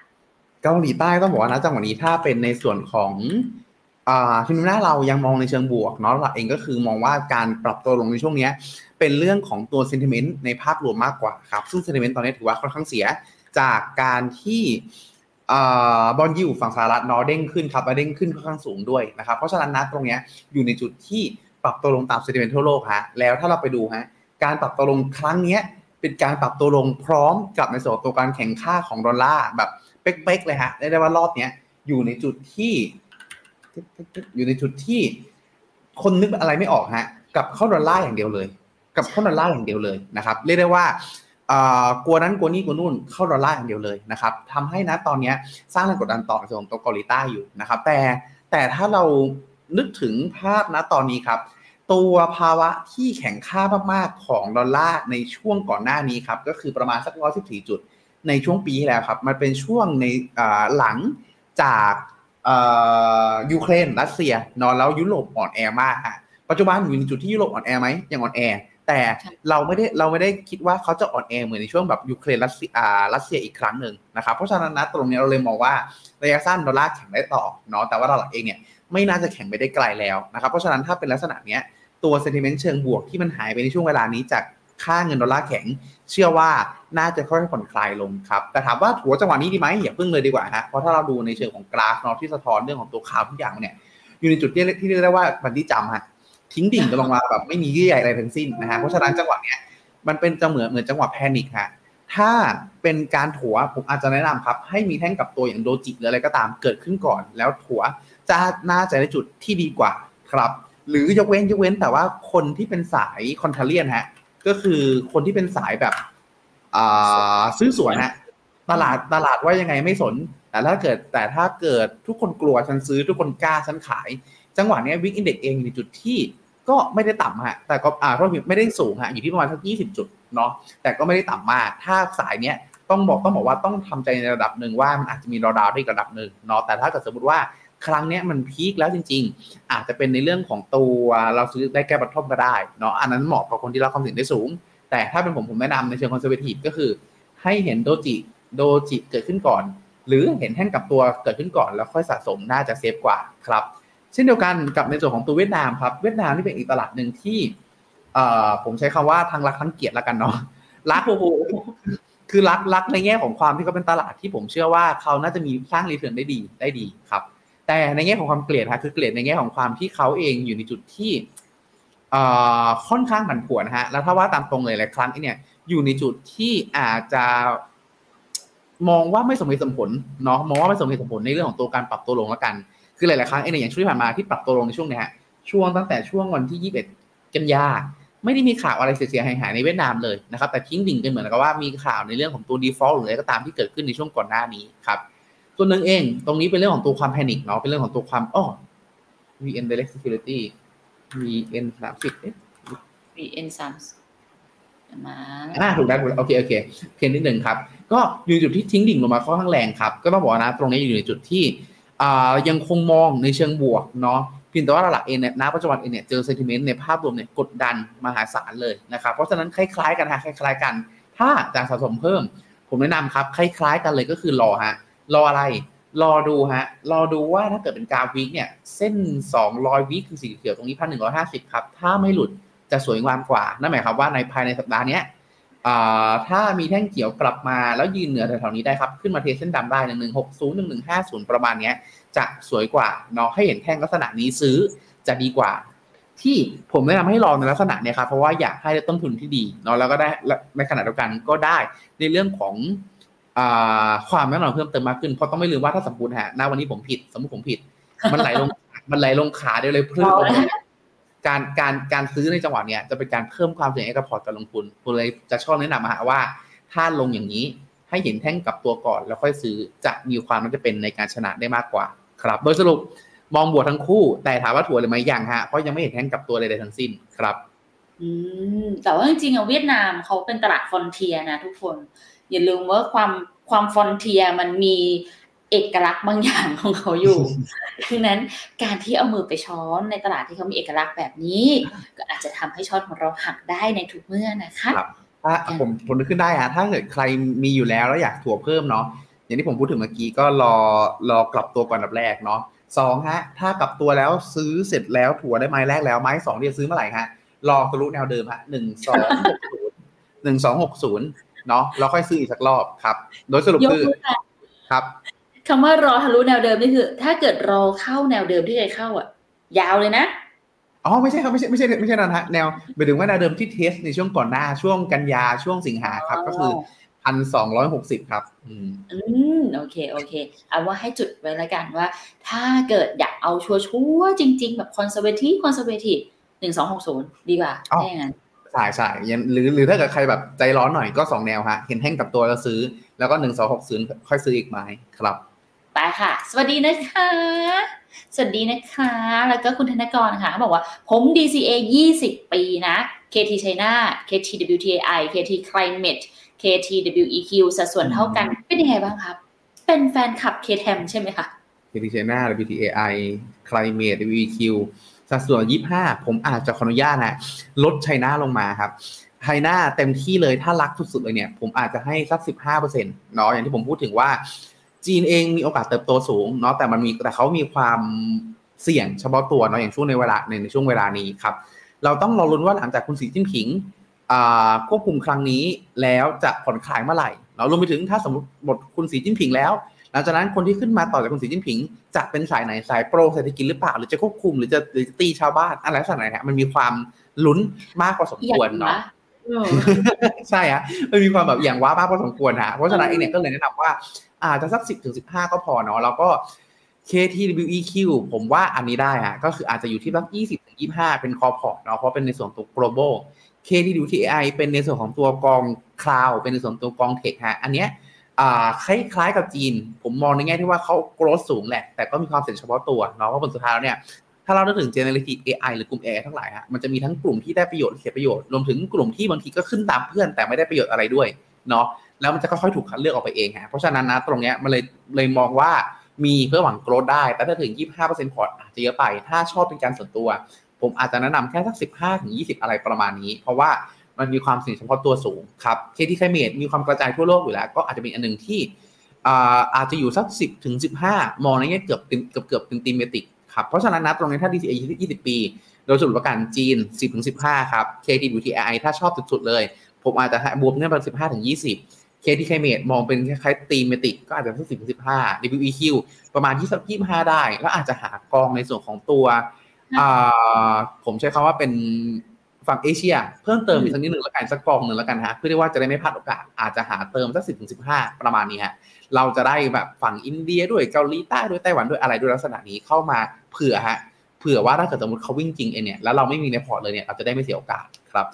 เกาหลีใต้ต้องบอกว่านะจังหวะนี้ถ้าเป็นในส่วนของอ่าทีมหน้าเรายังมองในเชิงบวกเนาะหลักเองก็คือมองว่าการปรับตัวลงในช่วงนี้เป็นเรื่องของตัว sentiment ในภาพรวมมากกว่าครับ ซึ่ง sentiment ตอนนี้ถือว่าค่อนข้างเสียจากการที่บอลยูฝั่งสหรัฐนอเด้งขึ้นครับเด้งขึ้นค่อนข้างสูงด้วยนะครับ เพราะฉะนั้นนะตรงเนี้ยอยู่ในจุดที่ ปรับตัวลงตาม sentiment ทั่วโลกฮะแล้วถ้าเราไปดูฮะการปรับตัวลงครั้งเนี้ยเป็นการปรับตัวลงพร้อมกับในส่วนของตัวการแข่งค่าของดอลลาร์แบบเป๊กๆเลยฮะได้ได้ว่ารอบเนี้ยอยู่ในจุดที่ อยู่ในจุดที่ คนนึกอะไรไม่ออกฮะกับเข้าดอลลาร์อย่างเดียวเลย กับเข้าดอลลาร์อย่างเดียวเลยนะครับเรียกได้ว่ากลัวนั้นกลัวนี่กลัวนู่นเข้าดอลลาร์อย่างเดียวเลยนะครับทำให้นะตอนนี้สร้างแรงกดดันต่อในส่วนตัวเกาหลีใต้อยู่นะครับ แต่แต่ถ้าเรานึกถึงภาพนะตอนนี้ครับ ตัวภาวะที่แข็งค่ามากๆของดอลลาร์ในช่วงก่อนหน้านี้ครับ ก็คือประมาณสักร้อยสิบสี่จุดในช่วงปีที่แล้วครับ มันเป็นช่วงในอ่าหลังจากยูเครนรัสเซียเนอนแล้วยุโรปอ่อนแอมากฮะปัจจุบันอยู่ในจุดที่ยุโรปอ่อนแอไหมยังอ่อนแอ แต่ใช่เราไม่ได้เราไม่ได้คิดว่าเขาจะอ่อนแอเหมือนในช่วงแบบยูเครนรัสเซียอ่ารัสเซียอีกครั้งหนึ่งนะครับเพราะฉะนั้นนะตรงนี้เราเลยมองว่าระยะสั้นดอลลาร์แข็งได้ต่อเนาะแต่ว่าเราเองเนี่ยไม่น่าจะแข็งไปได้ไกลแล้วนะครับเพราะฉะนั้นถ้าเป็นลักษณะเนี้ย ตัว sentiment เชิงบวกที่มันหายไปในช่วงเวลานี้จากค่าเงินดอลลาร์แข็ง เชื่อว่าน่าจะค่อยๆผ่อนคลายลงครับ แต่ถามว่าถัวจังหวะนี้ดีไหมอย่าเพิ่งเลยดีกว่าฮะเพราะถ้าเราดูในเชิงของกราฟเนาะที่สะท้อนเรื่องของตัวข่าวทุกอย่างเนี่ย อยู่ในจุดที่ที่เรียกได้ว่า bungee jump ฮะทิ้งดิ่งกันลงมาแบบไม่มีเยื่อใยอะไรทั้งสิ้นนะฮะเพราะฉะนั้นจังหวะเนี้ยมันเป็นจังเหมือนเหมือนจังหวะ panic ฮะถ้าเป็นการถัวผมอาจจะแนะนำครับ ให้มีแท่งกับตัวอย่างโดจิหรืออะไรก็ตามเกิดขึ้นก่อน แล้วถัวจะน่าจะในจุดที่ดีกว่าครับ หรือยกเว้นยกเว้นแต่ว่าคนที่เป็นสายคอนเทเลียนฮะ ก็คือคนที่เป็นสายแบบอ่าซื้อสวนฮะตลาดตลาดว่ายังไงไม่สน แต่ถ้าเกิดแต่ถ้าเกิดทุกคนกลัวฉันซื้อทุกคนกล้าฉันขาย จังหวะนี้วิกอินเด็กเองอยู่ในจุดที่ก็ไม่ได้ต่ำฮะ แต่ก็อ่าเพราะไม่ได้สูงฮะอยู่ที่ประมาณสักยี่สิบจุดเนาะแต่ก็ไม่ได้ต่ำมาก ถ้าสายเนี้ยต้องบอกต้องบอกว่าต้องทำใจในระดับหนึ่งว่ามันอาจจะมี drawdown ได้อีกระดับหนึ่งเนาะแต่ถ้าเกิดสมมติว่า ครั้งนี้มัน peak แล้วจริง ๆ อาจจะเป็นในเรื่องของตัวเราซื้อได้ใกล้ bottom ก็ได้เนาะอันนั้นเหมาะกับคนที่รับความเสี่ยงได้สูง แต่ถ้าเป็นผมผมแนะนำในเชิง conservative ก็คือ ให้เห็น doji doji เกิดขึ้นก่อน หรือเห็นแท่งกลับตัวเกิดขึ้นก่อนแล้วค่อยสะสมน่าจะ safe กว่าครับเช่นเดียวกันกับในส่วนของตัวเวียดนามครับเวียดนามนี่เป็นอีกตลาดหนึ่งที่ผมใช้คำว่าทั้งรักทั้งเกลียดละกันเนาะรักโอ้โหคือรักรักในแง่ของความที่เขาเป็นตลาดที่ผมเชื่อว่าเขาน่าจะมีสร้างรีเทิร์นได้ดีได้ดีครับ แต่ในแง่ของความเกลียดฮะคือเกลียดในแง่ของความที่เขาเองอยู่ในจุดที่เอ่อค่อนข้างผันผวนนะฮะแล้วถ้าว่าตามตรงเลยหลายครั้งเนี่ยอยู่ในจุดที่อาจจะมองว่าไม่สมเหตุสมผลเนาะมองว่าไม่สมเหตุสมผลในเรื่องของตัวการปรับตัวลงแล้วกัน คือหลายๆครั้งเองเนี่ยอย่างช่วงที่ผ่านมาที่ปรับตัวลงในช่วงเนี้ยฮะช่วงตั้งแต่ช่วงวันที่ 21 กันยา ไม่ได้มีข่าวอะไรเสียหายในเวียดนามเลยนะครับแต่ทิ้งดิ่งกันเหมือนกับว่ามีข่าวในเรื่องของตัว default หรืออะไรก็ตามที่เกิดขึ้นในช่วงก่อนหน้านี้ครับ ส่วนหนึ่งเอง ตรงนี้เป็นเรื่องของตัวความแพนิคเนาะเป็นเรื่องของตัวความอ้อ VN Direct Security VN สามสิบเอ๊ะ VN สามมาอ่าถูกแล้วถูกแล้วโอเคโอเคเพียงนิดหนึ่งครับ ก็อยู่ในจุดที่ทิ้งดิ่งลงมาค่อนข้างแรงครับ ก็ต้องบอกนะ ตรงนี้อยู่ในจุดที่อ่ายังคงมองในเชิงบวกเนาะเพียงแต่ว่าหลักๆเองเนี่ยณปัจจุบันเองเนี่ยเจอเซนติเมนต์ในภาพรวมเนี่ยกดดันมหาศาลเลยนะครับ เพราะฉะนั้นคล้ายๆกันฮะคล้ายๆกัน ถ้าจะสะสมเพิ่ม ผมแนะนำครับ คล้ายๆกันเลยก็คือรอฮะ รออะไร รอดูฮะ รอดูว่าถ้าเกิดเป็นกราฟวิกเนี่ย เส้น 200 วิกคือสีเขียวตรงนี้พันหนึ่งร้อยห้าสิบครับ ถ้าไม่หลุดจะสวยงามกว่า นั่นหมายความว่าในภายในสัปดาห์เนี้ยถ้ามีแท่งเขียวกลับมาแล้วยืนเหนือแถวๆนี้ได้ครับ ขึ้นมาเทเส้นดำได้หนึ่งหนึ่งหกศูนย์หนึ่งหนึ่งห้าศูนย์ประมาณเนี้ยจะสวยกว่าเนาะให้เห็นแท่งลักษณะนี้ซื้อจะดีกว่า ที่ผมแนะนำให้ลองในลักษณะเนี้ยครับเพราะว่าอยากให้ได้ต้นทุนที่ดีเนาะแล้วก็ได้ในขณะเดียวกันก็ได้ในเรื่องของ ความแน่นอนเพิ่มเติมมากขึ้นเพราะต้องไม่ลืมว่าถ้าสมมติฮะณวันนี้ผมผิด สมมติผมผิด มันไหลลงมันไหลลงขาเดียวเลยเพิ่มการการการซื้อในจังหวะเนี้ยจะเป็นการเพิ่มความเสี่ยงให้กับพอร์ตการลงทุนผมเลยจะชอบแนะนำฮะว่า ถ้าลงอย่างนี้ให้เห็นแท่งกับตัวก่อน แล้วค่อยซื้อจะมีความน่าจะเป็นในการชนะได้มากกว่า ครับ โดยสรุปมองบวกทั้งคู่ แต่ถามว่าถั่วหรือไม่ยังฮะเพราะยังไม่เห็นแท่งกับตัวใดๆทั้งสิ้นครับ อืมแต่ว่าจริงๆอะเวียดนามเขาเป็นตลาดฟอนเทียนะทุกคน อย่าลืมว่าความความฟอนเทียมันมีเอกลักษณ์บางอย่างของเขาอยู่ดังนั้นการที่เอามือไปช้อนในตลาดที่เขามีเอกลักษณ์แบบนี้ ก็อาจจะทำให้ช้อนของเราหักได้ในทุกเมื่อนะคะครับถ้าผมผมนึกขึ้นได้อะถ้าเกิดใครมีอยู่แล้วแล้วอยากถั่วเพิ่มเนาะอย่างที่ผมพูดถึงเมื่อกี้ก็รอรอกลับตัวก่อนดับแรกเนาะสองฮะ ถ้ากลับตัวแล้วซื้อเสร็จแล้วถั่วได้ไม้แรกแล้วไม้สองเนี่ยซื้อเมื่อไหร่ฮะรอทะลุแนวเดิมฮะหนึ่งสองหกศูนย์หนึ่งสองหกศูนย์ เนาะแล้วค่อยซื้ออีกสักรอบครับ โดยสรุปคือครับคำว่ารอทะลุแนวเดิมนี่คือ ถ้าเกิดรอเข้าแนวเดิมที่เคยเข้าอะ ยาวเลยนะอ๋อไม่ใช่ครับไม่ใช่ไม่ใช่ไม่ใช่นะฮะแนวหมายถึงว่าแนวเดิมที่ test ในช่วงก่อนหน้าช่วงกันยาช่วงสิงหาครับ ก็คือพันสองร้อยหกสิบครับ อืมอืมโอเคโอเคเอาว่าให้จุดไว้แล้วกันว่า ถ้าเกิดอยากเอาชัวร์ๆจริง ๆ แบบ conservative conservative หนึ่งสองหกศูนย์ดีกว่าใช่งั้น ใช่ใช่หรือหรือถ้าเกิดใครแบบใจร้อนหน่อยก็สองแนวฮะ เห็นแท่งกลับตัวแล้วซื้อ แล้วก็หนึ่งสองหกศูนย์ค่อยซื้ออีกไม้ครับ ไปค่ะ สวัสดีนะคะ สวัสดีนะคะ แล้วก็คุณธนกรค่ะเขาบอกว่า ผม DCA 20 ปีนะ KT China KT WTI KT Climate KT WEQ สัดส่วนเท่ากัน เป็นยังไงบ้างครับ เป็นแฟนคลับ KTM ใช่ไหมคะ KT China WTI Climate WEQ สัดส่วน 25 ผมอาจจะขออนุญาตนะลดไชน่าลงมาครับไชน่าเต็มที่เลยถ้ารักสุดๆเลยเนี่ย ผมอาจจะให้สัก 15%เนาะอย่างที่ผมพูดถึงว่า จีนเองมีโอกาสเติบโตสูงเนาะแต่มันมีแต่เขามีความเสี่ยงเฉพาะตัวเนาะอย่างช่วงในเวลาในในช่วงเวลานี้ครับ เราต้องรอรุ้นว่าหลังจากคุณสีจิ้นผิงควบคุมครั้งนี้แล้วจะผ่อนคลายเมื่อไหร่เรารวมไปถึงถ้าสมมติหมดคุณสีจิ้นผิงแล้ว หลังจากนั้นคนที่ขึ้นมาต่อจากคุณสีจิ้นผิงจะเป็นสายไหนสายโปรเศรษฐกิจหรือเปล่าหรือจะควบคุมหรือจะหรือจะตีชาวบ้านอะไรสักไหนฮะมันมีความลุ้นมากกว่าสมควรเนาะใช่ฮะมันมีความแบบอย่างว้ามากพอสมควรฮะเพราะฉะนั้นเองเนี่ยก็เลยแนะนำว่าอาจจะสักสิบถึงสิบห้าก็พอเนาะแล้วก็ KTWEQ ผมว่าอันนี้ได้ฮะก็คืออาจจะอยู่ที่สักยี่สิบถึงยี่ห้าเป็น core พอร์ตเนาะเพราะเป็นในส่วนตัว global KTWTI เป็นในส่วนของตัวกอง cloud เป็นในส่วนตัวกอง tech ฮะอันเนี้ย คล้ายๆกับจีน ผมมองในแง่ที่ว่าเขา growth สูงแหละ แต่ก็มีความเสี่ยงเฉพาะตัวเนาะเพราะผลสุดท้ายแล้วเนี่ยถ้าเรานึกถึง generative AI หรือกลุ่ม AI ทั้งหลายฮะมันจะมีทั้งกลุ่มที่ได้ประโยชน์เสียประโยชน์รวมถึงกลุ่มที่บางทีก็ขึ้นตามเพื่อนแต่ไม่ได้ประโยชน์อะไรด้วยเนาะแล้วมันจะค่อยๆถูกคัดเลือกออกไปเองฮะเพราะฉะนั้นนะตรงเนี้ยมันเลยเลยมองว่ามีเพื่อหวัง growth ได้ แต่ถ้าถึง 25%พอร์ตอาจจะเยอะไป ถ้าชอบเป็นการส่วนตัว ผมอาจจะแนะนำแค่สัก 15-20 อะไรประมาณนี้ เพราะว่า มันมีความเสี่ยงเฉพาะตัวสูงครับ KT-CLIMATE มีความกระจายทั่วโลกอยู่แล้ว ก็อาจจะเป็นอันหนึ่งที่อาจจะอยู่สัก 10ถึง15 มองในแง่เกือบเกือบเกือบเป็น thematic ครับเพราะฉะนั้นนะตรงนี้ถ้า DCA 20 ปี โดยสรุปประกันจีน 10ถึง15 ครับ KTWTI ถ้าชอบสุดๆเลย ผมอาจจะบวกเนี่ยเป็น15ถึง20 KT-CLIMATE มองเป็นคล้ายๆ thematic ก็อาจจะสัก10ถึง15 WEQ ประมาณที่สัก25 ได้ แล้วอาจจะหากองในส่วนของตัว ผมใช้คำว่าเป็น ฝั่งเอเชีย เพิ่มเติมอีกสักนิดหนึ่งแล้วกันสักกองหนึ่งแล้วกันฮะเพื่อที่ว่าจะได้ไม่พลาดโอกาสอาจจะหาเติมสักสิบถึงสิบห้าประมาณนี้ฮะเราจะได้แบบฝั่งอินเดียด้วยเกาหลีใต้ด้วยไต้หวันด้วยอะไรด้วยลักษณะนี้เข้ามาเผื่อฮะเผื่อว่าถ้าเกิดสมมติเขาวิ่งจริงเองเนี่ยแล้วเราไม่มีในพอร์ตเลยเนี่ยเราจะได้ไม่เสียโอกาสครับ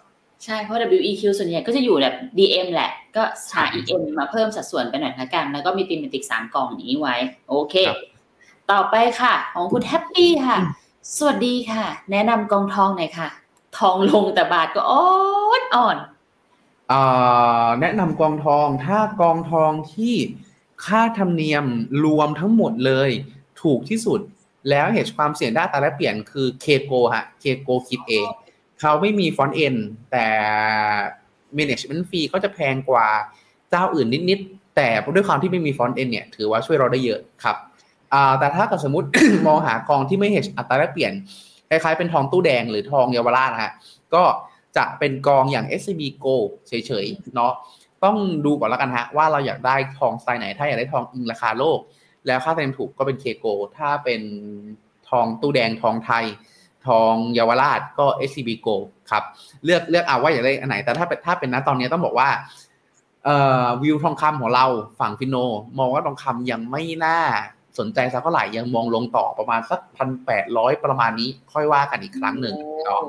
ใช่เพราะ WEQ ส่วนใหญ่ก็จะอยู่แบบ DM แหละ ก็หา EM มาเพิ่มสัดส่วนไปหน่อยละกัน แล้วก็มี thematic สามกองนี้ไว้ โอเค ต่อไปค่ะ ของคุณแฮปปี้ค่ะ สวัสดีค่ะ แนะนำกองทองหน่อยค่ะ ทองลงแต่บาทก็อ่อนอ่อนแนะนำกองทองถ้ากองทองที่ค่าธรรมเนียมรวมทั้งหมดเลย ถูกที่สุดแล้ว hedge ความเสี่ยงด้านอัตราแลกเปลี่ยนคือ K-GOLD ฮะ K-GOLD คิดเองเขาไม่มี front-end แต่ management fee ก็จะแพงกว่าเจ้าอื่นนิดๆ แต่ด้วยความที่ไม่มี front-end เนี่ยถือว่าช่วยเราได้เยอะครับแต่ถ้าสมมติมองหากองที่ไม่ hedge อัตราแลกเปลี่ยน คล้ายๆเป็นทองตู้แดงหรือทองเยาวราชฮะก็จะเป็นกองอย่าง SCB GOLD เฉยๆเนาะต้องดูก่อนแล้วกันฮะว่าเราอยากได้ทองสไตล์ไหน ถ้าอยากได้ทองอิงราคาโลก แล้วค่าธรรมถูกก็เป็น K-GOLD ถ้าเป็นทองตู้แดงทองไทย ทองเยาวราชก็ SCB Go ครับเลือกเลือกเอาว่าอยากได้อันไหน แต่ถ้าเป็นถ้าเป็นนะตอนนี้ต้องบอกว่าวิวทองคำของเราฝั่งฟิโน มองว่าทองคำยังไม่น่า สนใจสักเท่าไหร่ยังมองลงต่อประมาณสักพันแปดร้อยประมาณนี้ค่อยว่ากันอีกครั้งหนึ่งเนาะ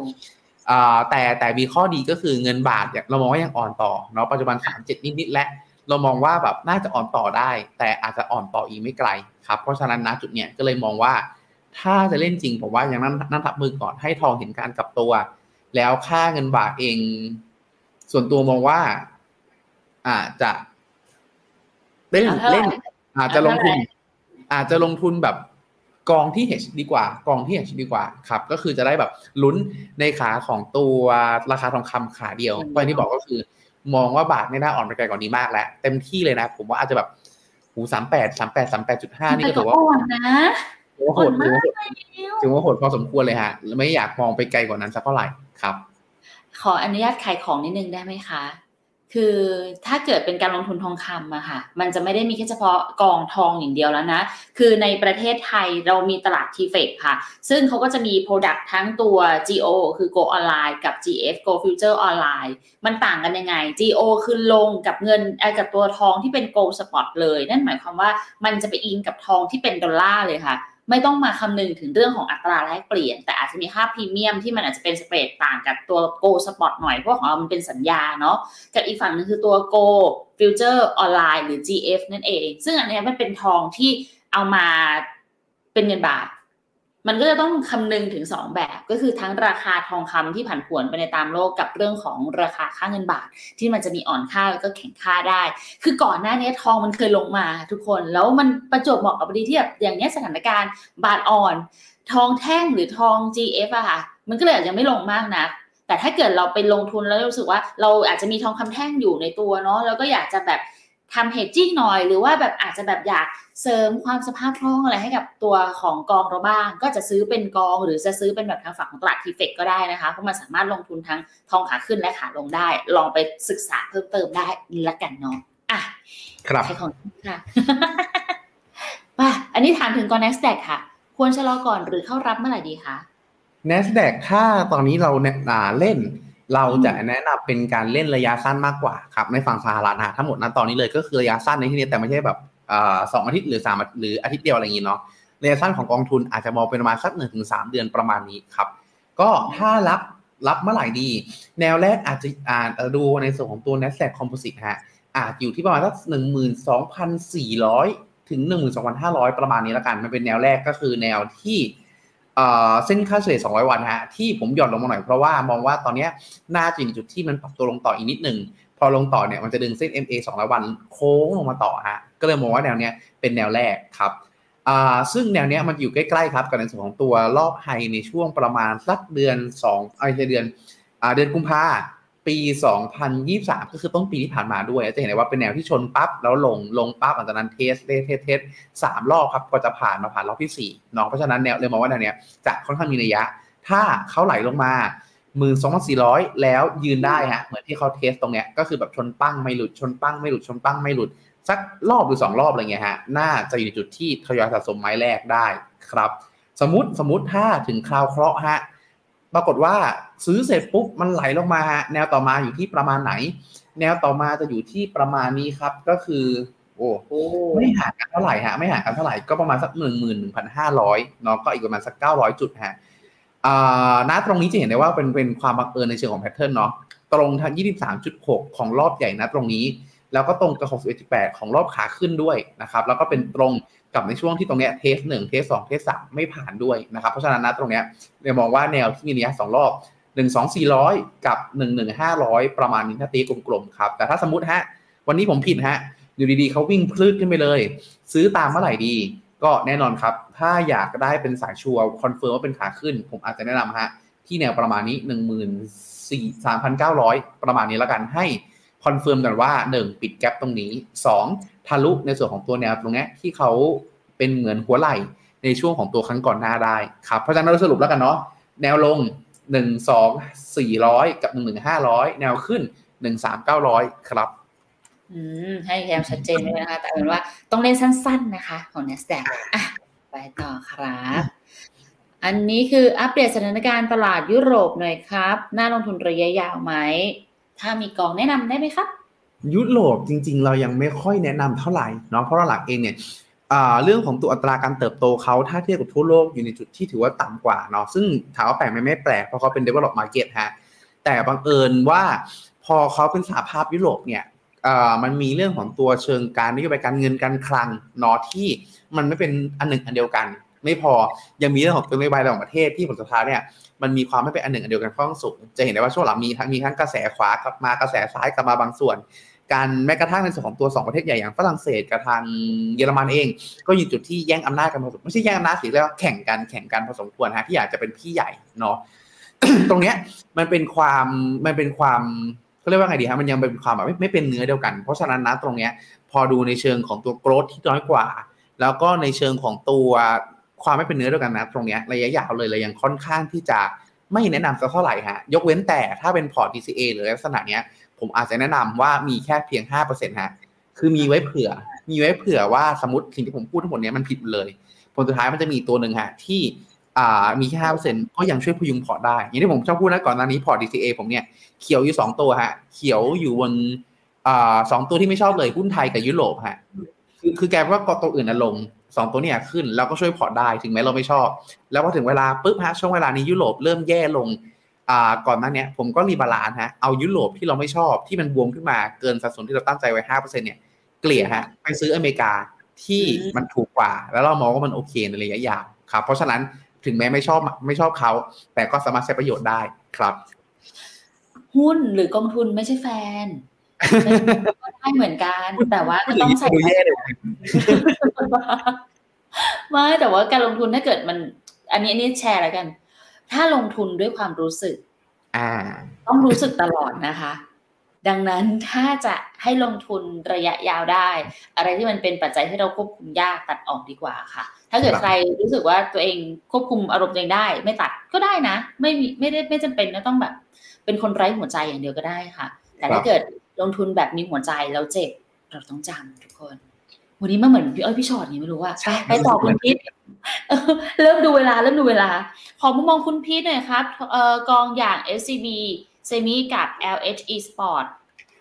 แต่แต่มีข้อดีก็คือเงินบาทเรามองว่ายังอ่อนต่อเนาะปัจจุบันสามเจ็ดนิดๆและ เรามองว่าแบบน่าจะอ่อนต่อได้ แต่อาจจะอ่อนต่ออีกไม่ไกลครับเพราะฉะนั้นนะจุดเนี้ยก็เลยมองว่า ถ้าจะเล่นจริงผมว่ายังนั่นนั่นทับมือก่อนให้ทองเห็นการกลับตัว แล้วค่าเงินบาทเอง ส่วนตัวมองว่าอาจจะเล่นเล่นอาจจะลงทุน อาจจะลงทุนแบบกองที่ H ดีกว่ากองที่ H ดีกว่าครับ ก็คือจะได้แบบลุ้นในขาของตัวราคาทองคำขาเดียวก็ที่บอกก็คือ มองว่าบาทไม่น่าอ่อนไปไกลกว่านี้มากแล้ว เต็มที่เลยนะ ผมว่าอาจจะแบบหูสามแปดสามแปดสามแปดจุดห้านี่ก็ถือว่าอ่อนนะถือว่าโหดถือว่าโหดถือว่าโหดพอสมควรเลยฮะ ไม่อยากมองไปไกลกว่านั้นสักเท่าไหร่ครับ ขออนุญาตขายของนิดนึงได้ไหมคะ คือถ้าเกิดเป็นการลงทุนทองคำอะค่ะ มันจะไม่ได้มีแค่เฉพาะกองทองอย่างเดียวแล้วนะ คือในประเทศไทยเรามีตลาดทีเฟกค่ะ ซึ่งเขาก็จะมี Product ทั้งตัว GO คือ Gold Online กับ GF Gold Futures Online มันต่างกันยังไง GO คือลงกับเงินกับตัวทองที่เป็น Gold Spot เลย นั่นหมายความว่ามันจะไปอิงกับทองที่เป็นดอลลาร์เลยค่ะ ไม่ต้องมาคำนึงถึงเรื่องของอัตราแลกเปลี่ยน แต่อาจจะมีค่าพรีเมียมที่มันอาจจะเป็น spread ต่างกับตัว Gold Spot หน่อยเพราะของเรามันเป็นสัญญาเนาะกับอีกฝั่งนึงคือตัว Gold Futures Online หรือ GF นั่นเอง ซึ่งอันนี้มันเป็นทองที่เอามาเป็นเงินบาท มันก็จะต้องคำนึงถึง 2 แบบก็คือทั้งราคาทองคำที่ผันผวนไปในตามโลกกับเรื่องของราคาค่าเงินบาท ที่มันจะมีอ่อนค่าแล้วก็แข็งค่าได้ คือก่อนหน้านี้ทองมันเคยลงมาทุกคน แล้วมันประจวบเหมาะกับพอดีที่แบบอย่างนี้สถานการณ์บาทอ่อน ทองแท่งหรือทอง GF อะค่ะ มันก็เลยอาจจะไม่ลงมากนะแต่ถ้าเกิดเราไปลงทุนแล้วรู้สึกว่า เราอาจจะมีทองคำแท่งอยู่ในตัวเนาะแล้วก็อยากจะแบบ ทำเฮดจิ้งหน่อย หรือว่าแบบอาจจะแบบอยากเสริมความสภาพคล่องอะไรให้กับตัวของกองเราบ้าง ก็จะซื้อเป็นกองหรือจะซื้อเป็นแบบทางฝั่งของตลาดทีเฟกก็ได้นะคะเพราะมันสามารถลงทุนทั้งทองขาขึ้นและขาลงได้ ลองไปศึกษาเพิ่มเติมได้ละกันเนาะอะครับใช้ของค่ะป่ะอันนี้ถามถึงกอง NASDAQ ค่ะ ควรชะลอก่อนหรือเข้ารับเมื่อไหร่ดีคะ NASDAQ ถ้าตอนนี้เราเนี่ยเล่น เราจะแนะนำเป็นการเล่นระยะสั้นมากกว่าครับในฝั่งสหรัฐนะทั้งหมดนะตอนนี้เลยก็คือระยะสั้นในที่นี้แต่ไม่ใช่แบบสองอาทิตย์หรือสามหรืออาทิตย์เดียวอะไรอย่างนี้เนาะระยะสั้นของกองทุนอาจจะมองเป็นประมาณสักหนึ่งถึงสามเดือนประมาณนี้ครับ ก็ถ้ารับรับเมื่อไหร่ดี แนวแรกอาจจะอ่านดูในส่วนของตัว NASDAQ Composite ฮะอาจอยู่ที่ประมาณสักหนึ่งหมื่นสองพันสี่ร้อยถึงหนึ่งหมื่นสองพันห้าร้อยประมาณนี้แล้วกันมันเป็นแนวแรกก็คือแนวที่ เส้นค่าเฉลี่ย200 วันฮะที่ผมหย่อนลงมาหน่อยเพราะว่ามองว่าตอนนี้น่าจะอยู่จุดที่มันปรับตัวลงต่ออีกนิดหนึ่งพอลงต่อเนี่ยมันจะดึงเส้น MA 200 วันโค้งลงมาต่อฮะก็เลยมองว่าแนวเนี้ยเป็นแนวแรกครับซึ่งแนวเนี้ยมันอยู่ใกล้ๆครับกับในส่วนของตัวรอบไฮในช่วงประมาณสักเดือน2ไอเดือนเดือนกุมภา ปี 2023 ก็คือต้นปีที่ผ่านมาด้วย จะเห็นได้ว่าเป็นแนวที่ชนปั๊บแล้วลงลงปั๊บหลังจากนั้นเทสเทสเทสสามรอบครับก็จะผ่านมาผ่านรอบที่4เนาะเพราะฉะนั้นแนวเลยมองว่าแนวเนี้ยจะค่อนข้างมีนัยยะ ถ้าเขาไหลลงมาหมื่นสองพันสี่ร้อยแล้วยืนได้ฮะเหมือนที่เขาเทสตรงเนี้ยก็คือแบบชนปั้งไม่หลุดชนปั้งไม่หลุดชนปั้งไม่หลุด สักรอบหรือสองรอบอะไรเงี้ยฮะน่าจะอยู่ในจุดที่ทยอยสะสมไม้แรกได้ครับ สมมติสมมติถ้าถึงคราวเคราะห์ฮะ ปรากฏว่าซื้อเสร็จปุ๊บมันไหลลงมา แนวต่อมาอยู่ที่ประมาณไหน แนวต่อมาจะอยู่ที่ประมาณนี้ครับ ก็คือ โอ้ไม่ห่างกันเท่าไหร่ฮะไม่ห่างกันเท่าไหร่ก็ประมาณสักหนึ่งหมื่นหนึ่งพันห้าร้อยเนาะก็อีกประมาณสักเก้าร้อยจุดฮะอ่าณตรงนี้จะเห็นได้ว่าเป็นเป็นความบังเอิญในเชิงของแพทเทิร์นเนาะตรงทางยี่สิบสามจุดหกของรอบใหญ่นะตรงนี้ แล้วก็ตรงกับหกสิบเอ็ดจุดแปดของรอบขาขึ้นด้วยนะครับ แล้วก็เป็นตรง กับในช่วงที่ตรงเนี้ยเทสหนึ่งเทสสองเทสสามไม่ผ่านด้วยนะครับ เพราะฉะนั้นนะตรงเนี้ยเรามองว่าแนวที่มีระยะสองรอบหนึ่งสองสี่ร้อยกับหนึ่งหนึ่งห้าร้อยประมาณนี้ถ้าตีกลมๆครับ แต่ถ้าสมมติฮะวันนี้ผมผิดฮะอยู่ดีๆเขาวิ่งพรืดขึ้นไปเลย ซื้อตามเมื่อไหร่ดี ก็แน่นอนครับ ถ้าอยากได้เป็นสายชัวร์ confirm ว่าเป็นขาขึ้น ผมอาจจะแนะนำฮะที่แนวประมาณนี้หนึ่งหมื่นสี่สามพันเก้าร้อยประมาณนี้แล้วกันให้ confirm กันว่า 1 ปิด gap ตรงนี้ 2 ทะลุในส่วนของตัวแนวตรงนี้ที่เขาเป็นเหมือนหัวไหล่ในช่วงของตัวครั้งก่อนหน้าได้ครับเพราะฉะนั้นเราสรุปแล้วกันเนาะแนวลงหนึ่งสองสี่ร้อยกับหนึ่งหนึ่งห้าร้อยแนวขึ้นหนึ่งสามเก้าร้อยครับอืมให้แยมชัดเจนเลยนะคะ แต่เอาเป็นว่าต้องเล่นสั้น ๆนะคะ ของ NASDAQ อะไปต่อครับ อันนี้คืออัปเดตสถานการณ์ตลาดยุโรปหน่อยครับ น่าลงทุนระยะยาวไหม ถ้ามีกองแนะนำได้ไหมครับ ยุโรปจริง ๆ เรายังไม่ค่อยแนะนำเท่าไหร่เนาะเพราะหลักเองเนี่ยเรื่องของตัวอัตราการเติบโตเขาถ้าเทียบกับทั่วโลกอยู่ในจุดที่ถือว่าต่ำกว่าเนาะซึ่งถามว่าแปลกไหมไม่แปลกเพราะเขาเป็น develop market ฮะแต่บังเอิญว่าพอเขาเป็นสหภาพยุโรปเนี่ยมันมีเรื่องของตัวเชิงการนโยบายการเงินการคลังเนาะที่มันไม่เป็นอันหนึ่งอันเดียวกัน ไม่พอยังมีเรื่องของตัวนโยบายระหว่างประเทศที่ผลสุดท้ายเนี่ย มันมีความไม่เป็นอันหนึ่งอันเดียวกันค่อนข้างสูง จะเห็นได้ว่าช่วงหลังมีทั้งมีทั้งกระแสขวากลับมากระแสซ้ายกลับมาบางส่วน การแม้กระทั่งในส่วนของตัวสองประเทศใหญ่อย่างฝรั่งเศสกับทางเยอรมันเอง ก็อยู่จุดที่แย่งอำนาจกันพอสมไม่ใช่แย่งอำนาจสิเรียกว่าแข่งกันแข่งกันพอสมควรฮะที่อยากจะเป็นพี่ใหญ่เนาะตรงเนี้ยมันเป็นความมันเป็นความเขาเรียกว่าไงดีฮะมันยังเป็นความแบบไม่ไม่เป็นเนื้อเดียวกัน เพราะฉะนั้นนะตรงเนี้ยพอดูในเชิงของตัวโกรธที่น้อยกว่า แล้วก็ในเชิงของตัว ความไม่เป็นเนื้อเดียวกันนะตรงเนี้ยระยะยาวเลยเลยยังค่อนข้างที่จะไม่แนะนำสักเท่าไหร่ฮะยกเว้นแต่ถ้าเป็นพอร์ต DCA หรือลักษณะเนี้ยผมอาจจะแนะนำว่ามีแค่เพียงห้าเปอร์เซ็นต์ฮะคือมีไว้เผื่อ มีไว้เผื่อว่าสมมติสิ่งที่ผมพูดทั้งหมดเนี้ยมันผิดเลย ผลสุดท้ายมันจะมีตัวหนึ่งฮะที่อ่ามีแค่ห้าเปอร์เซ็นต์ก็ยังช่วยพยุงพอร์ตได้ อย่างที่ผมชอบพูดนะก่อนหน้านี้พอร์ต DCA ผมเนี่ยเขียวอยู่สองตัวฮะ เขียวอยู่บนอ่าสองตัวที่ไม่ชอบเลยหุ้นไทยกับยุโรปฮะ คือคือแปลว่าตัวอื่นอลงสองตัวเนี่ยขึ้นแล้วก็ช่วยพอร์ตได้ถึงแม้เราไม่ชอบ แล้วพอถึงเวลาปุ๊บฮะช่วงเวลานี้ยุโรปเริ่มแย่ลงอ่าก่อนหน้านี้ผมก็ rebalance ฮะเอายุโรปที่เราไม่ชอบที่มันบวมขึ้นมาเกินสัดส่วนที่เราตั้งใจไว้ห้าเปอร์เซ็นเนี่ยเกลี่ยฮะไปซื้ออเมริกาที่มันถูกกว่า แล้วเรามองว่ามันโอเคในระยะยาวครับเพราะฉะนั้นถึงแม้ไม่ชอบไม่ชอบเขา แต่ก็สามารถใช้ประโยชน์ได้ครับ หุ้นหรือกองทุนไม่ใช่แฟน ได้เหมือนกัน แต่ว่าก็ต้องใส่ไม่แต่ว่าการลงทุนถ้าเกิดมัน อันนี้อันนี้แชร์แล้วกัน ถ้าลงทุนด้วยความรู้สึก อ่า ต้องรู้สึกตลอดนะคะ ดังนั้นถ้าจะให้ลงทุนระยะยาวได้ อะไรที่มันเป็นปัจจัยที่เราควบคุมยากตัดออกดีกว่าค่ะ ถ้าเกิดใครรู้สึกว่าตัวเองควบคุมอารมณ์ตัวเองได้ ไม่ตัดก็ได้นะ ไม่มีไม่ได้ไม่จำเป็นนะต้องแบบ เป็นคนไร้หัวใจอย่างเดียวก็ได้ค่ะ แต่ถ้าเกิด ลงทุนแบบมีหัวใจแล้วเจ็บเราต้องจำทุกคน วันนี้มาเหมือนพี่อ้อยพี่ฉอดนี่ไม่รู้ว่าไปต่อคุณพีทเริ่มดูเวลาเริ่มดูเวลา ขอมุมมองคุณพีทหน่อยครับเอ่อกองอย่าง SCB SEMI กับ LHESPORT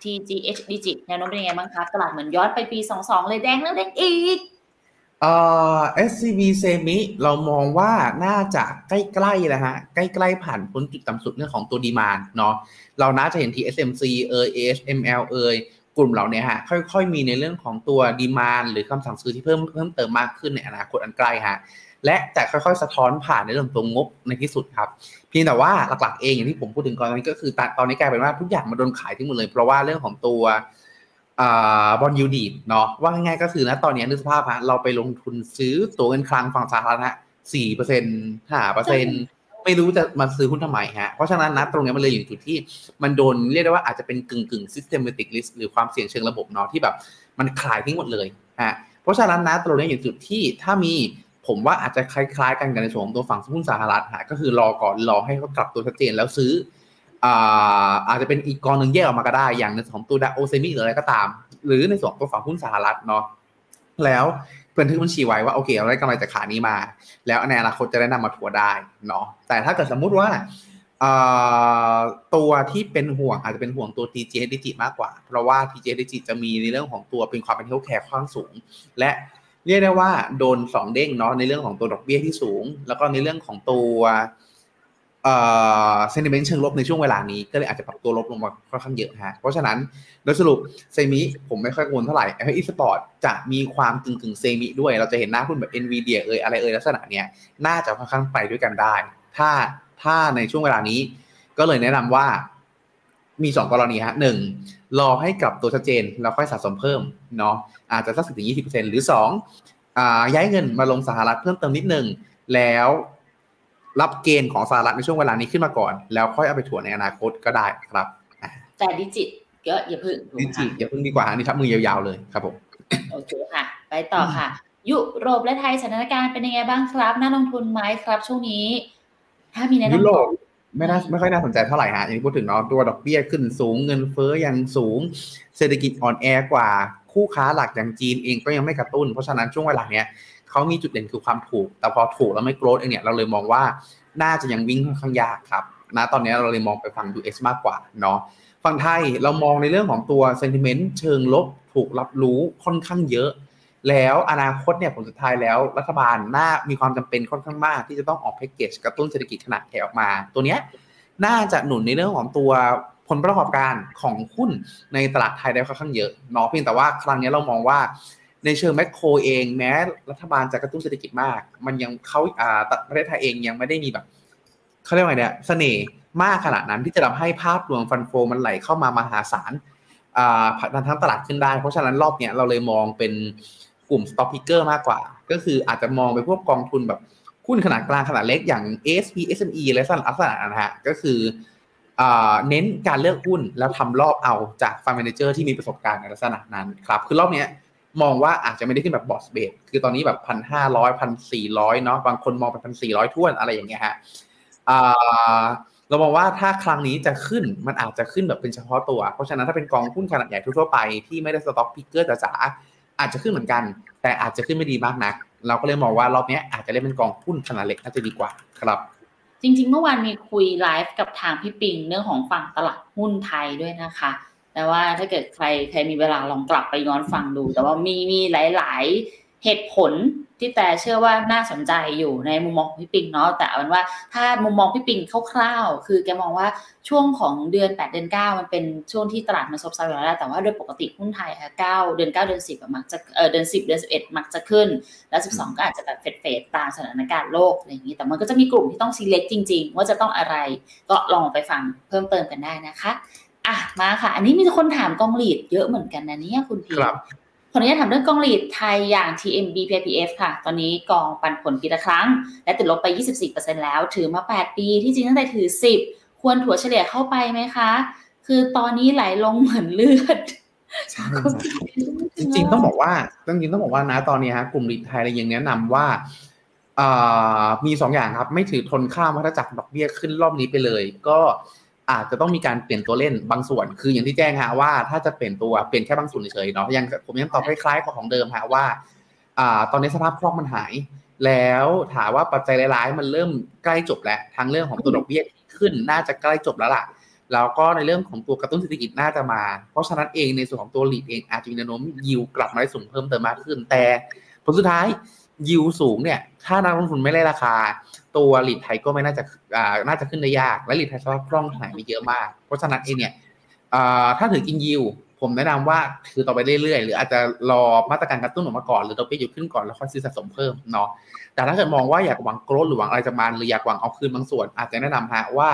TGHDIGI แนวโน้มเป็นยังไงบ้างครับ ตลาดเหมือนย้อนไปปี 22 เลยแดงแล้วแดงอีก เอ่อ SCB เซมิเรามองว่าน่าจะใกล้ๆแล้วฮะใกล้ๆผ่านพ้นจุดต่ำสุดเรื่องของตัว demand เนาะเราน่าจะเห็น TSMC เอ่ย ASML เอ่ยกลุ่มเหล่านี้ฮะค่อยๆมีในเรื่องของตัวดีมานหรือคำสั่งซื้อที่เพิ่มเพิ่มเติมมากขึ้นในอนาคตอันใกล้ฮะและจะค่อยๆ สะท้อนผ่านในเรื่องตัวงบในที่สุดครับเพียงแต่ว่าหลักๆเองอย่างที่ผมพูดถึงก่อนนี้ก็คือตอนนี้กลายเป็นว่าทุกอย่างมันโดนขายทิ้งหมดเลย เพราะว่าเรื่องของตัว บอลยูดีดเนาะว่าง่ายๆก็คือนะตอนนี้นึกสภาพฮะเราไปลงทุนซื้อตัวเงินคลังฝั่งสาธารณะสี่เปอร์เซ็นต์ห้าเปอร์เซ็นต์ไม่รู้จะมาซื้อหุ้นทำไมฮะ เพราะฉะนั้นนะตรงนี้มันเลยอยู่จุดที่มันโดนเรียกได้ว่าอาจจะเป็นกึ่งกึ่ง systematic risk หรือความเสี่ยงเชิงระบบเนาะที่แบบมันขายทิ้งหมดเลยฮะเพราะฉะนั้นนะตรงนี้อยู่จุดที่ถ้ามีผมว่าอาจจะคล้ายๆ กันกับในส่วนของตัวฝั่งหุ้นสหรัฐฮะก็คือรอก่อนรอให้เขากลับตัวชัดเจนแล้วซื้อ อาจจะเป็นอีกกองหนึ่งแยกออกมาก็ได้ อย่างในส่วนของตัวดาโอเซมิหรืออะไรก็ตาม หรือในส่วนตัวฝั่งหุ้นสหรัฐเนาะแล้วบันทึกบัญชีไว้ว่าโอเคเราได้กำไรจากขานี้มา แล้วในอนาคตจะได้นำมาถัวได้เนาะแต่ถ้าเกิดสมมุติว่าตัวที่เป็นห่วงอาจจะเป็นห่วงตัว TGHDIGI มากกว่า เพราะว่า TJ d i g i จะมีในเรื่องของตัวเป็นความเป็น healthcare ค่อนข้างสูง และเรียกได้ว่าโดนสองเด้งเนาะในเรื่องของตัวดอกเบี้ยที่สูง แล้วก็ในเรื่องของตัว sentiment เชิงลบในช่วงเวลานี้ก็เลยอาจจะปรับตัวลบลงมาค่อนข้างเยอะฮะเพราะฉะนั้นโดยสรุป semi ผมไม่ค่อยกังวลเท่าไหร่ไอ้อีสปอร์ตจะมีความกึ่งกึ่ง semi ด้วย เราจะเห็นหน้าหุ้นแบบ NVIDIA เอ่ยอะไรเอ่ยลักษณะเนี้ยน่าจะค่อนข้างไปด้วยกันได้ ถ้าถ้าในช่วงเวลานี้ ก็เลยแนะนำว่ามีสองกรณีฮะหนึ่งรอให้กลับตัวชัดเจนแล้วค่อยสะสมเพิ่มเนาะอาจจะสักสิบถึงยี่สิบเปอร์เซ็นต์หรือสองย้ายเงินมาลงสหรัฐเพิ่มเติมนิดหนึ่งแล้ว รับ gain ของสหรัฐในช่วงเวลานี้ขึ้นมาก่อน แล้วค่อยเอาไปถัวในอนาคตก็ได้ครับ แต่ดิจิตก็อย่าพึ่งดิจิตอย่าพึ่งดีกว่าอันนี้ทับมือยาวๆเลยครับผมโอเคค่ะ ไปต่อค่ะ ยุโรปและไทยสถานการณ์เป็นยังไงบ้างครับ น่าลงทุนไหมครับ ช่วงนี้ ถ้ามีแนะนำยุโรปไม่น่าไม่ค่อยน่าสนใจเท่าไหร่ฮะอย่างที่พูดถึงเนาะตัวดอกเบี้ยขึ้นสูงเงินเฟ้อยังสูง เศรษฐกิจอ่อนแอกว่า คู่ค้าหลักอย่างจีนเองก็ยังไม่กระตุ้น เพราะฉะนั้นช่วงเวลาเนี้ย เขามีจุดเด่นคือความถูก แต่พอถูกแล้วไม่โกรธเองเนี่ยเราเลยมองว่าน่าจะยังวิ่งค่อนข้างยากครับนะตอนนี้เราเลยมองไปฝั่ง US มากกว่าเนาะฝั่งไทยเรามองในเรื่องของตัว sentiment เชิงลบถูกรับรู้ค่อนข้างเยอะ แล้วอนาคตเนี่ยผลสุดท้ายแล้วรัฐบาลน่ามีความจำเป็นค่อนข้างมาก ที่จะต้องออกแพ็กเกจกระตุ้นเศรษฐกิจขนาดใหญ่ออกมา ตัวเนี้ยน่าจะหนุนในเรื่องของตัวผลประกอบการของหุ้นในตลาดไทยได้ค่อนข้างเยอะเนาะเพียงแต่ว่าครั้งนี้เรามองว่า ในเชิงแมคโครเองแม้รัฐบาลจะกระตุ้นเศรษฐกิจมาก มันยังเขาอ่าประเทศไทยเองยังไม่ได้มีแบบเขาเรียกว่าไงเนี่ยเสน่ห์มากขนาดนั้นที่จะทำให้ภาพรวมฟันโฟมันไหลเข้ามามหาศาลอ่าผลันทั้งตลาดขึ้นได้ เพราะฉะนั้นรอบเนี้ยเราเลยมองเป็นกลุ่ม stock picker มากกว่า ก็คืออาจจะมองไปพวกกองทุนแบบหุ้นขนาดกลางขนาดเล็กอย่าง ASP SME อะสั้นลักษณะนะฮะก็คืออเน้นการเลือกหุ้นแล้วทำรอบเอาจากฟัง manager ที่มีประสบการณ์ในลักษณะนั้นครับ คือรอบเนี้ย มองว่าอาจจะไม่ได้ขึ้นแบบ broad-based คือตอนนี้แบบพันห้าร้อยพันสี่ร้อยเนาะบางคนมองไปพันสี่ร้อยถ้วนอะไรอย่างเงี้ยฮะเรามองว่าถ้าครั้งนี้จะขึ้นมันอาจจะขึ้นแบบเป็นเฉพาะตัว เพราะฉะนั้นถ้าเป็นกองหุ้นขนาดใหญ่ทั่วไปที่ไม่ได้ stock picker จ๋าอาจจะขึ้นเหมือนกัน แต่อาจจะขึ้นไม่ดีมากนัก เราก็เลยมองว่ารอบนี้อาจจะเล่นเป็นกองหุ้นขนาดเล็กน่าจะดีกว่าครับ จริง ๆ เมื่อวานมีคุยไลฟ์กับทางพี่ปิงเรื่องของฝั่งตลาดหุ้นไทยด้วยนะคะ แต่ว่าถ้าเกิดใครใครมีเวลาลองกลับไปย้อนฟังดู แต่ว่ามีมีหลาย ๆ เหตุผลที่แต่เชื่อว่าน่าสนใจอยู่ในมุมมองของพี่ปิงเนาะแต่เอาเป็นว่าถ้ามุมมองพี่ปิงคร่าวๆคือแกมองว่าช่วงของเดือน 8 เดือน 9 มันเป็นช่วงที่ตลาดมันซบเซาอยู่แล้วแต่ว่าโดยปกติหุ้นไทยค่ะ9เดือน 9 เดือน 10 มักจะเออเดือน 10 เดือน 11 มักจะขึ้น แล้ว 12 ก็อาจจะแบบเฟดเฟดตามสถานการณ์โลกอะไรอย่างนี้ แต่มันก็จะมีกลุ่มที่ต้องซีเล็กจริง ๆ ว่าจะต้องอะไรก็ลองไปฟังเพิ่มเติมกันได้นะคะ อะมาค่ะ อันนี้มีคนถามกองหลีดเยอะเหมือนกันนะเนี่ยคุณพีครับขออนุญาตถามเรื่องกองหลีดไทยอย่าง TMB PPF ค่ะ ตอนนี้กองปันผลปีละครั้ง และติดลบไป 24%แล้ว ถือมา 8 ปี ที่จริงตั้งแต่ถือ 10 ควรถัวเฉลี่ยเข้าไปไหมคะ คือตอนนี้ไหลลงเหมือนเลือดใช่ครับจริงๆต้องบอกว่าจริงๆต้องบอกว่านะตอนนี้ฮะกลุ่มรีไทยเรายังแนะนำว่าอ่ามีสองอย่างครับ ไม่ถือทนข้ามวัฏจักรดอกเบี้ยขึ้นรอบนี้ไปเลย ก็ อาจจะต้องมีการเปลี่ยนตัวเล่นบางส่วน คืออย่างที่แจ้งฮะว่าถ้าจะเปลี่ยนตัวเปลี่ยนแค่บางส่วนเฉยๆเนาะยังผมยังตอบคล้ายๆกับของเดิมฮะว่าอ่าตอนนี้สภาพคล่องมันหาย แล้วถามว่าปัจจัยร้ายๆมันเริ่มใกล้จบแล้วทั้งเรื่องของตัวดอกเบี้ยขึ้นน่าจะใกล้จบแล้วล่ะแล้วก็ในเรื่องของตัวกระตุ้นเศรษฐกิจน่าจะมา เพราะฉะนั้นเองในส่วนของตัวหลีดเองอาจจะมีแนวโน้มยิวกลับมาได้สูงเพิ่มเติมมากขึ้น แต่ผลสุดท้ายยิวสูงเนี่ย ถ้านักลงทุนไม่ได้ราคา ตัวหลีดไทยก็ไม่น่าจะอ่าน่าจะขึ้นได้ยาก และหลีดไทยสภาพคล่องหายไปเยอะมาก เพราะฉะนั้นเองเนี่ยถ้าถือกินยิว ผมแนะนำว่าถือต่อไปเรื่อยๆ หรืออาจจะรอมาตรการกระตุ้นออกมาก่อนหรือดอกเบี้ยอยู่ขึ้นก่อนแล้วค่อยซื้อสะสมเพิ่มเนาะแต่ถ้าเกิดมองว่าอยากหวังโกรธหรือหวังอะไรจะมาหรืออยากหวังเอาคืนบางส่วน อาจจะแนะนำฮะว่า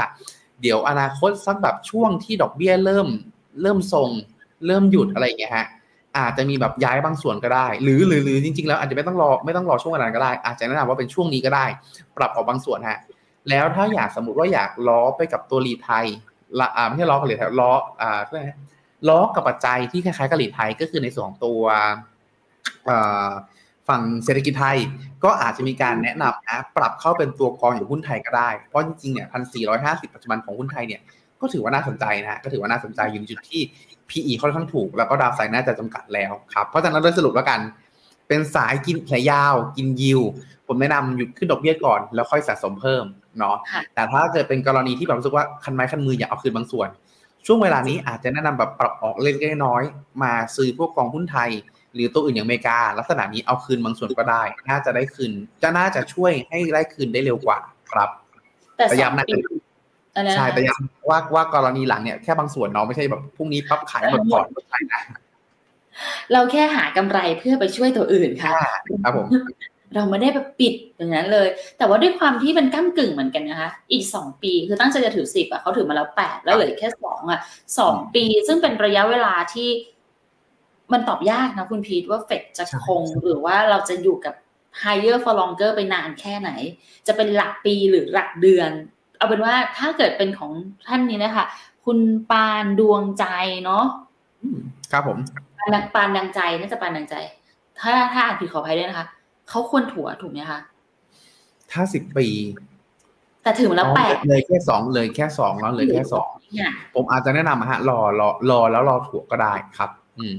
เดี๋ยวอนาคตสักแบบช่วงที่ดอกเบี้ยเริ่มเริ่มทรงเริ่มหยุดอะไรอย่างเงี้ยฮะ อาจจะมีแบบย้ายบางส่วนก็ได้ หรือหรือหรือจริง ๆ แล้วอาจจะไม่ต้องรอไม่ต้องรอช่วงเวลานั้นก็ได้ อาจจะแนะนำว่าเป็นช่วงนี้ก็ได้ ปรับออกบางส่วนฮะแล้วถ้าอยากสมมติว่าอยากล้อไปกับตัวรีไทยละอ่าไม่ใช่ล้อกับรีไทยล้ออ่าเรียกอะไรนะล้อกับปัจจัยที่คล้ายๆกับ REIT ไทยก็คือในส่วนของตัวอ่าฝั่งเศรษฐกิจไทยก็อาจจะมีการแนะนำนะปรับเข้าเป็นตัวกองอยู่หุ้นไทยก็ได้ เพราะจริงๆเนี่ยพันสี่ร้อยห้าสิบปัจจุบันของหุ้นไทยเนี่ยก็ถือว่าน่าสนใจนะฮะก็ถือว่าน่าสนใจอยู่ในจุดที่ PE ค่อนข้างถูก แล้วก็ดาวไซน์น่าจะจำกัดแล้วครับ เพราะฉะนั้นโดยสรุปแล้วกัน เป็นสายกินแผลยาว กินยิว ผมแนะนำหยุดขึ้นดอกเบี้ยก่อน แล้วค่อยสะสมเพิ่มเนาะค่ะแต่ถ้าเกิดเป็นกรณีที่แบบรู้สึกว่าคันไม้คันมืออยากเอาคืนบางส่วน ช่วงเวลานี้อาจจะแนะนำแบบปรับออกเล็กๆน้อยๆมาซื้อพวกกองหุ้นไทย หรือตัวอื่นอย่างอเมริกา ลักษณะนี้เอาคืนบางส่วนก็ได้ น่าจะได้คืน จะน่าจะช่วยให้ได้คืนได้เร็วกว่าครับแต่แต่สองย้ำนะปีอะไรนะ ใช่แต่ย้ำว่าว่ากรณีหลังเนี่ยแค่บางส่วนเนาะไม่ใช่แบบพรุ่งนี้ปั๊บขายหมดก่อนไม่ใช่นะเราแค่หากำไรเพื่อไปช่วยตัวอื่นค่ะครับผมเราไม่ได้แบบปิดอย่างนั้นเลย แต่ว่าด้วยความที่มันก้ากึ่งเหมือนกันนะคะ อีกสองปีคือตั้งใจจะถือสิบอะเขาถือมาแล้วแปดแล้วเหลือแค่สองอะสองปี ซึ่งเป็นระยะเวลาที่มันตอบยากนะคุณพีทว่าเฟดจะคงหรือว่าเราจะอยู่กับ higher for longer ไปนานแค่ไหน จะเป็นหลักปีหรือหลักเดือน เอาเป็นว่าถ้าเกิดเป็นของท่านนี้นะคะ คุณปานดวงใจเนาะอืมครับผมปานปานดังใจน่าจะปานดังใจ ถ้าถ้าอ่านผิดขออภัยด้วยนะคะเขาควรถั่วถูกไหมคะถ้าสิบปี แต่แต่ถึงแล้วแปดเลยแค่สองเลยแค่สองแล้วเลยแค่สองเนี่ยผมอาจจะแนะนำอะฮะรอรอรอแล้วรอถั่วก็ได้ครับ อืม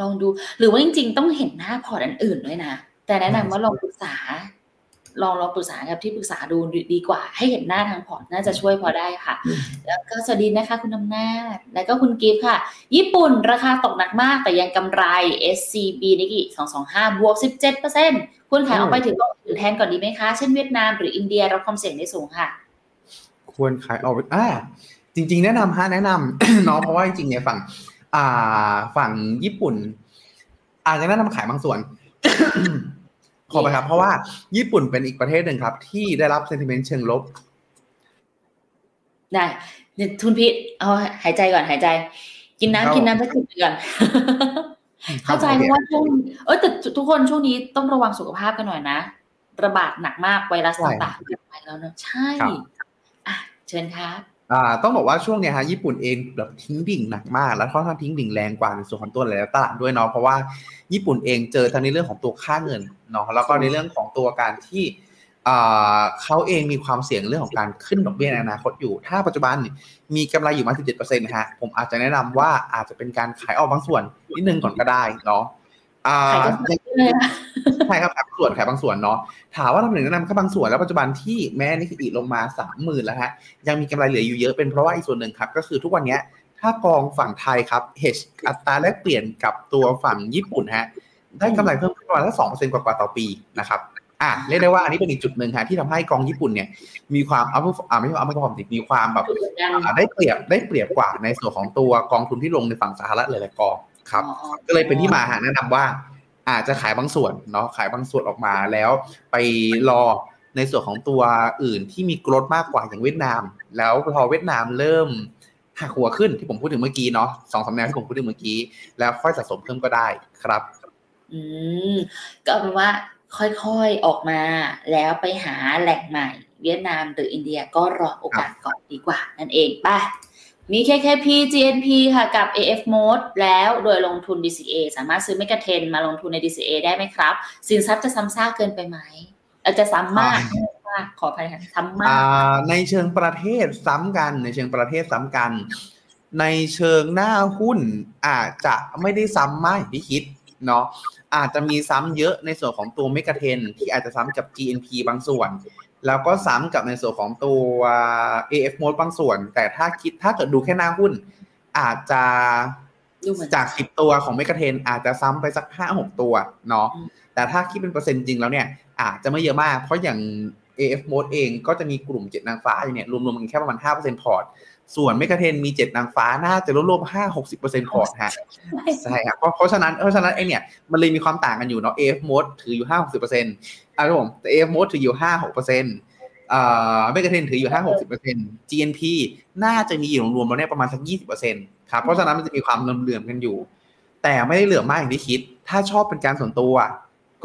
ลองดู หรือว่าจริง ๆ ต้องเห็นหน้าพอร์ตอันอื่นด้วยนะแต่แนะนำว่าลองปรึกษา ลองลองปรึกษากับที่ปรึกษาดูดีกว่า ให้เห็นหน้าทางพอร์ตน่าจะช่วยพอได้ค่ะ แล้วก็สวัสดีนะคะคุณอำนาจแล้วก็คุณกิฟต์ค่ะ ญี่ปุ่นราคาตกหนักมาก แต่ยังกำไร SCB Nikkei 225 บวก 17%ควรขายออกไปถือกองอื่นแทนก่อนดีไหมคะ เช่นเวียดนามหรืออินเดียรับความเสี่ยงได้สูงค่ะ ควรขายออกไปอ่าจริง ๆ แนะนำฮะแนะนำเนาะเพราะว่าจริงๆเนี่ยฝั่งอ่าฝั่งญี่ปุ่น อาจจะแนะนำขายบางส่วน ขอไปครับ เพราะว่าญี่ปุ่นเป็นอีกประเทศหนึ่งครับ ที่ได้รับเซนติเมนต์เชิงลบ ได้เดี๋ยวทุนพิษเอาหายใจก่อนหายใจ กินครับน้ำกินน้ำสักจิบก่อนเข้าใจโอเพเคราะว่าช่วงเออแต่ทุกคนช่วงนี้ต้องระวังสุขภาพกันหน่อยนะ ระบาดหนักมากไวรัสใช่ต่างๆเกิดไปแล้วเนอะใช่ครับอะเชิญครับอ่า ต้องบอกว่าช่วงเนี้ยฮะญี่ปุ่นเองแบบทิ้งดิ่งหนักมาก แล้วค่อนข้างทิ้งดิ่งแรงกว่าในส่วนของตัวหลายตลาดด้วยเนาะเพราะว่าญี่ปุ่นเองเจอทั้งในเรื่องของตัวค่าเงินเนาะแล้วก็ในเรื่องของตัวการที่เขาเองมีความเสี่ยงเรื่องของการขึ้นดอกเบี้ยในอนาคตอยู่ ถ้าปัจจุบันมีกำไรอยู่มา17%นะฮะผมอาจจะแนะนำว่าอาจจะเป็นการขายออกบางส่วนนิดนึงก่อนก็ได้เนาะขาย ก็ขายเลยนะใช่ครับขายบางส่วนขายบางส่วนเนาะถามว่าทำไมถึงแนะนำแค่บางส่วนแล้วปัจจุบันที่แม้นิกอีลงมาสามหมื่นแล้วฮะยังมีกำไรเหลืออยู่เยอะเป็นเพราะว่าอีกส่วนหนึ่งครับ ก็คือทุกวันเนี้ยถ้ากองฝั่งไทยครับเฮชอัตราแลกเปลี่ยนกับตัวฝั่งญี่ปุ่นฮะได้กำไรเพิ่มขึ้นประมาณสักสองเปอร์เซ็นต์กว่าๆต่อปีนะครับอะเรียกได้ว่าอันนี้เป็นอีกจุดหนึ่งฮะที่ทำให้กองญี่ปุ่นเนี่ยมีความอัพอ่าไม่ใช่อัพความติดมีความแบบคือเหมือนกันอ่าได้เปรียบได้เปรียบกว่าในส่วนของตัวกองทุนที่ลงในฝั่งสหรัฐหลายๆกองครับอ๋ออ๋อก็เลยเป็นที่มาหาแนะนำว่า อาจจะขายบางส่วนเนาะขายบางส่วนออกมาแล้วไปรอในส่วนของตัวอื่นที่มีกรดมากกว่าอย่างเวียดนาม แล้วพอเวียดนามเริ่มหักหัวขึ้นที่ผมพูดถึงเมื่อกี้เนาะสองสามแนวที่ผมพูดถึงเมื่อกี้ แล้วค่อยสะสมเพิ่มก็ได้ครับ อืมก็เอาเป็นว่าค่อยๆออกมา แล้วไปหาแหล่งใหม่ เวียดนามหรืออินเดียก็รอโอกาสก่อนดีกว่า นั่นเองไป่ะ มี KKP GNP ค่ะกับ AF Mode แล้วโดยลงทุน DCA สามารถซื้อเมกะเทนมาลงทุนใน DCA ได้ไหมครับ สินทรัพย์จะซ้ำซากเกินไปไหมอาจจะซ้ำมากมากขออภัยค่ะซ้ำมากอ่าในเชิงประเทศซ้ำกัน ในเชิงประเทศซ้ำกัน ในเชิงหน้าหุ้นอาจจะไม่ได้ซ้ำมากอย่างที่คิดเนาะอาจจะมีซ้ำเยอะในส่วนของตัวเมกะเทนที่อาจจะซ้ำกับ GNP บางส่วน แล้วก็ซ้ำกับในส่วนของตัว AFMOAT บางส่วน แต่ถ้าคิดถ้าเกิดดูแค่หน้าหุ้น อาจจะดูเหมือนจาก10ตัวของ MEGA10 อาจจะซ้ำไปสัก5-6ตัวเนาะอืมแต่ถ้าคิดเป็นเปอร์เซ็นต์จริงแล้วเนี่ย อาจจะไม่เยอะมาก เพราะอย่าง AF mode เองก็จะมีกลุ่ม7นางฟ้าอยู่เนี่ย รวมๆกันแค่ประมาณ5%พอร์ตส่วน MEGA10 มี7นางฟ้าน่าจะรวมๆ5-60%พอร์ตฮะใช่ครับเพราะเพราะฉะนั้นเพราะฉะนั้นไอเนี่ยมันเลยมีความต่างกันอยู่เนาะ AF mode ถืออยู่5-60%อ่ อะครับผมแต่ AF mode ถืออยู่5-6%อ่าเมกะเทนถืออยู่5-60% GNP น่าจะมีอยู่รวมๆแล้วเนี่ยประมาณสัก20%ครับเพราะฉะนั้นมันจะมีความเหลื่อมๆกันอยู่ แต่ไม่ได้เหลื่อมมากอย่างที่คิด ถ้าชอบเป็นการส่วนตัว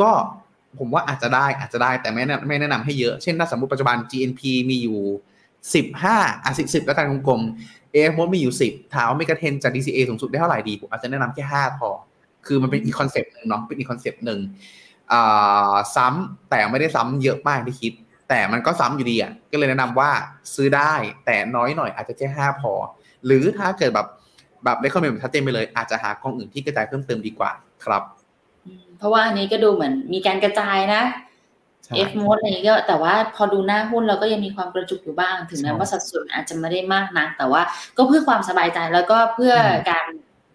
ก็ผมว่าอาจจะได้อาจจะได้แต่ไม่แนะไม่แนะนำให้เยอะ เช่นถ้าสมมติปัจจุบัน GNP มีอยู่15อะ10 10แล้วกันกลมๆ AF mode มีอยู่10ถามว่าเมกะเทนจาก DCA สูงสุดได้เท่าไหร่ดีผมอาจจะแนะนำแค่5พอคือมันเป็นอีกคอนเซปต์หนึ่งเนาะเป็นอีกคอนเซปต์หนึ่ง อ่าซ้ำแต่ไม่ได้ซ้ำเยอะมากที่คิด แต่มันก็ซ้ำอยู่ดีอะก็เลยแนะนำว่าซื้อได้แต่น้อยหน่อยอาจจะแค่ห้าพอ หรือถ้าเกิดแบบแบบได้ข้อมูลแบบชัดเจนไปเลย อาจจะหากองอื่นที่กระจายเพิ่มเติมดีกว่าครับอืมเพราะว่าอันนี้ก็ดูเหมือนมีการกระจายนะใช่ AFMOAT อะไรนี้ก็แต่ว่าพอดูหน้าหุ้นเราก็ยังมีความกระจุกอยู่บ้าง ถึงแม้ใช่ว่าสัดส่วนอาจจะไม่ได้มากนักแต่ว่าก็เพื่อความสบายใจแล้วก็เพื่ออมการ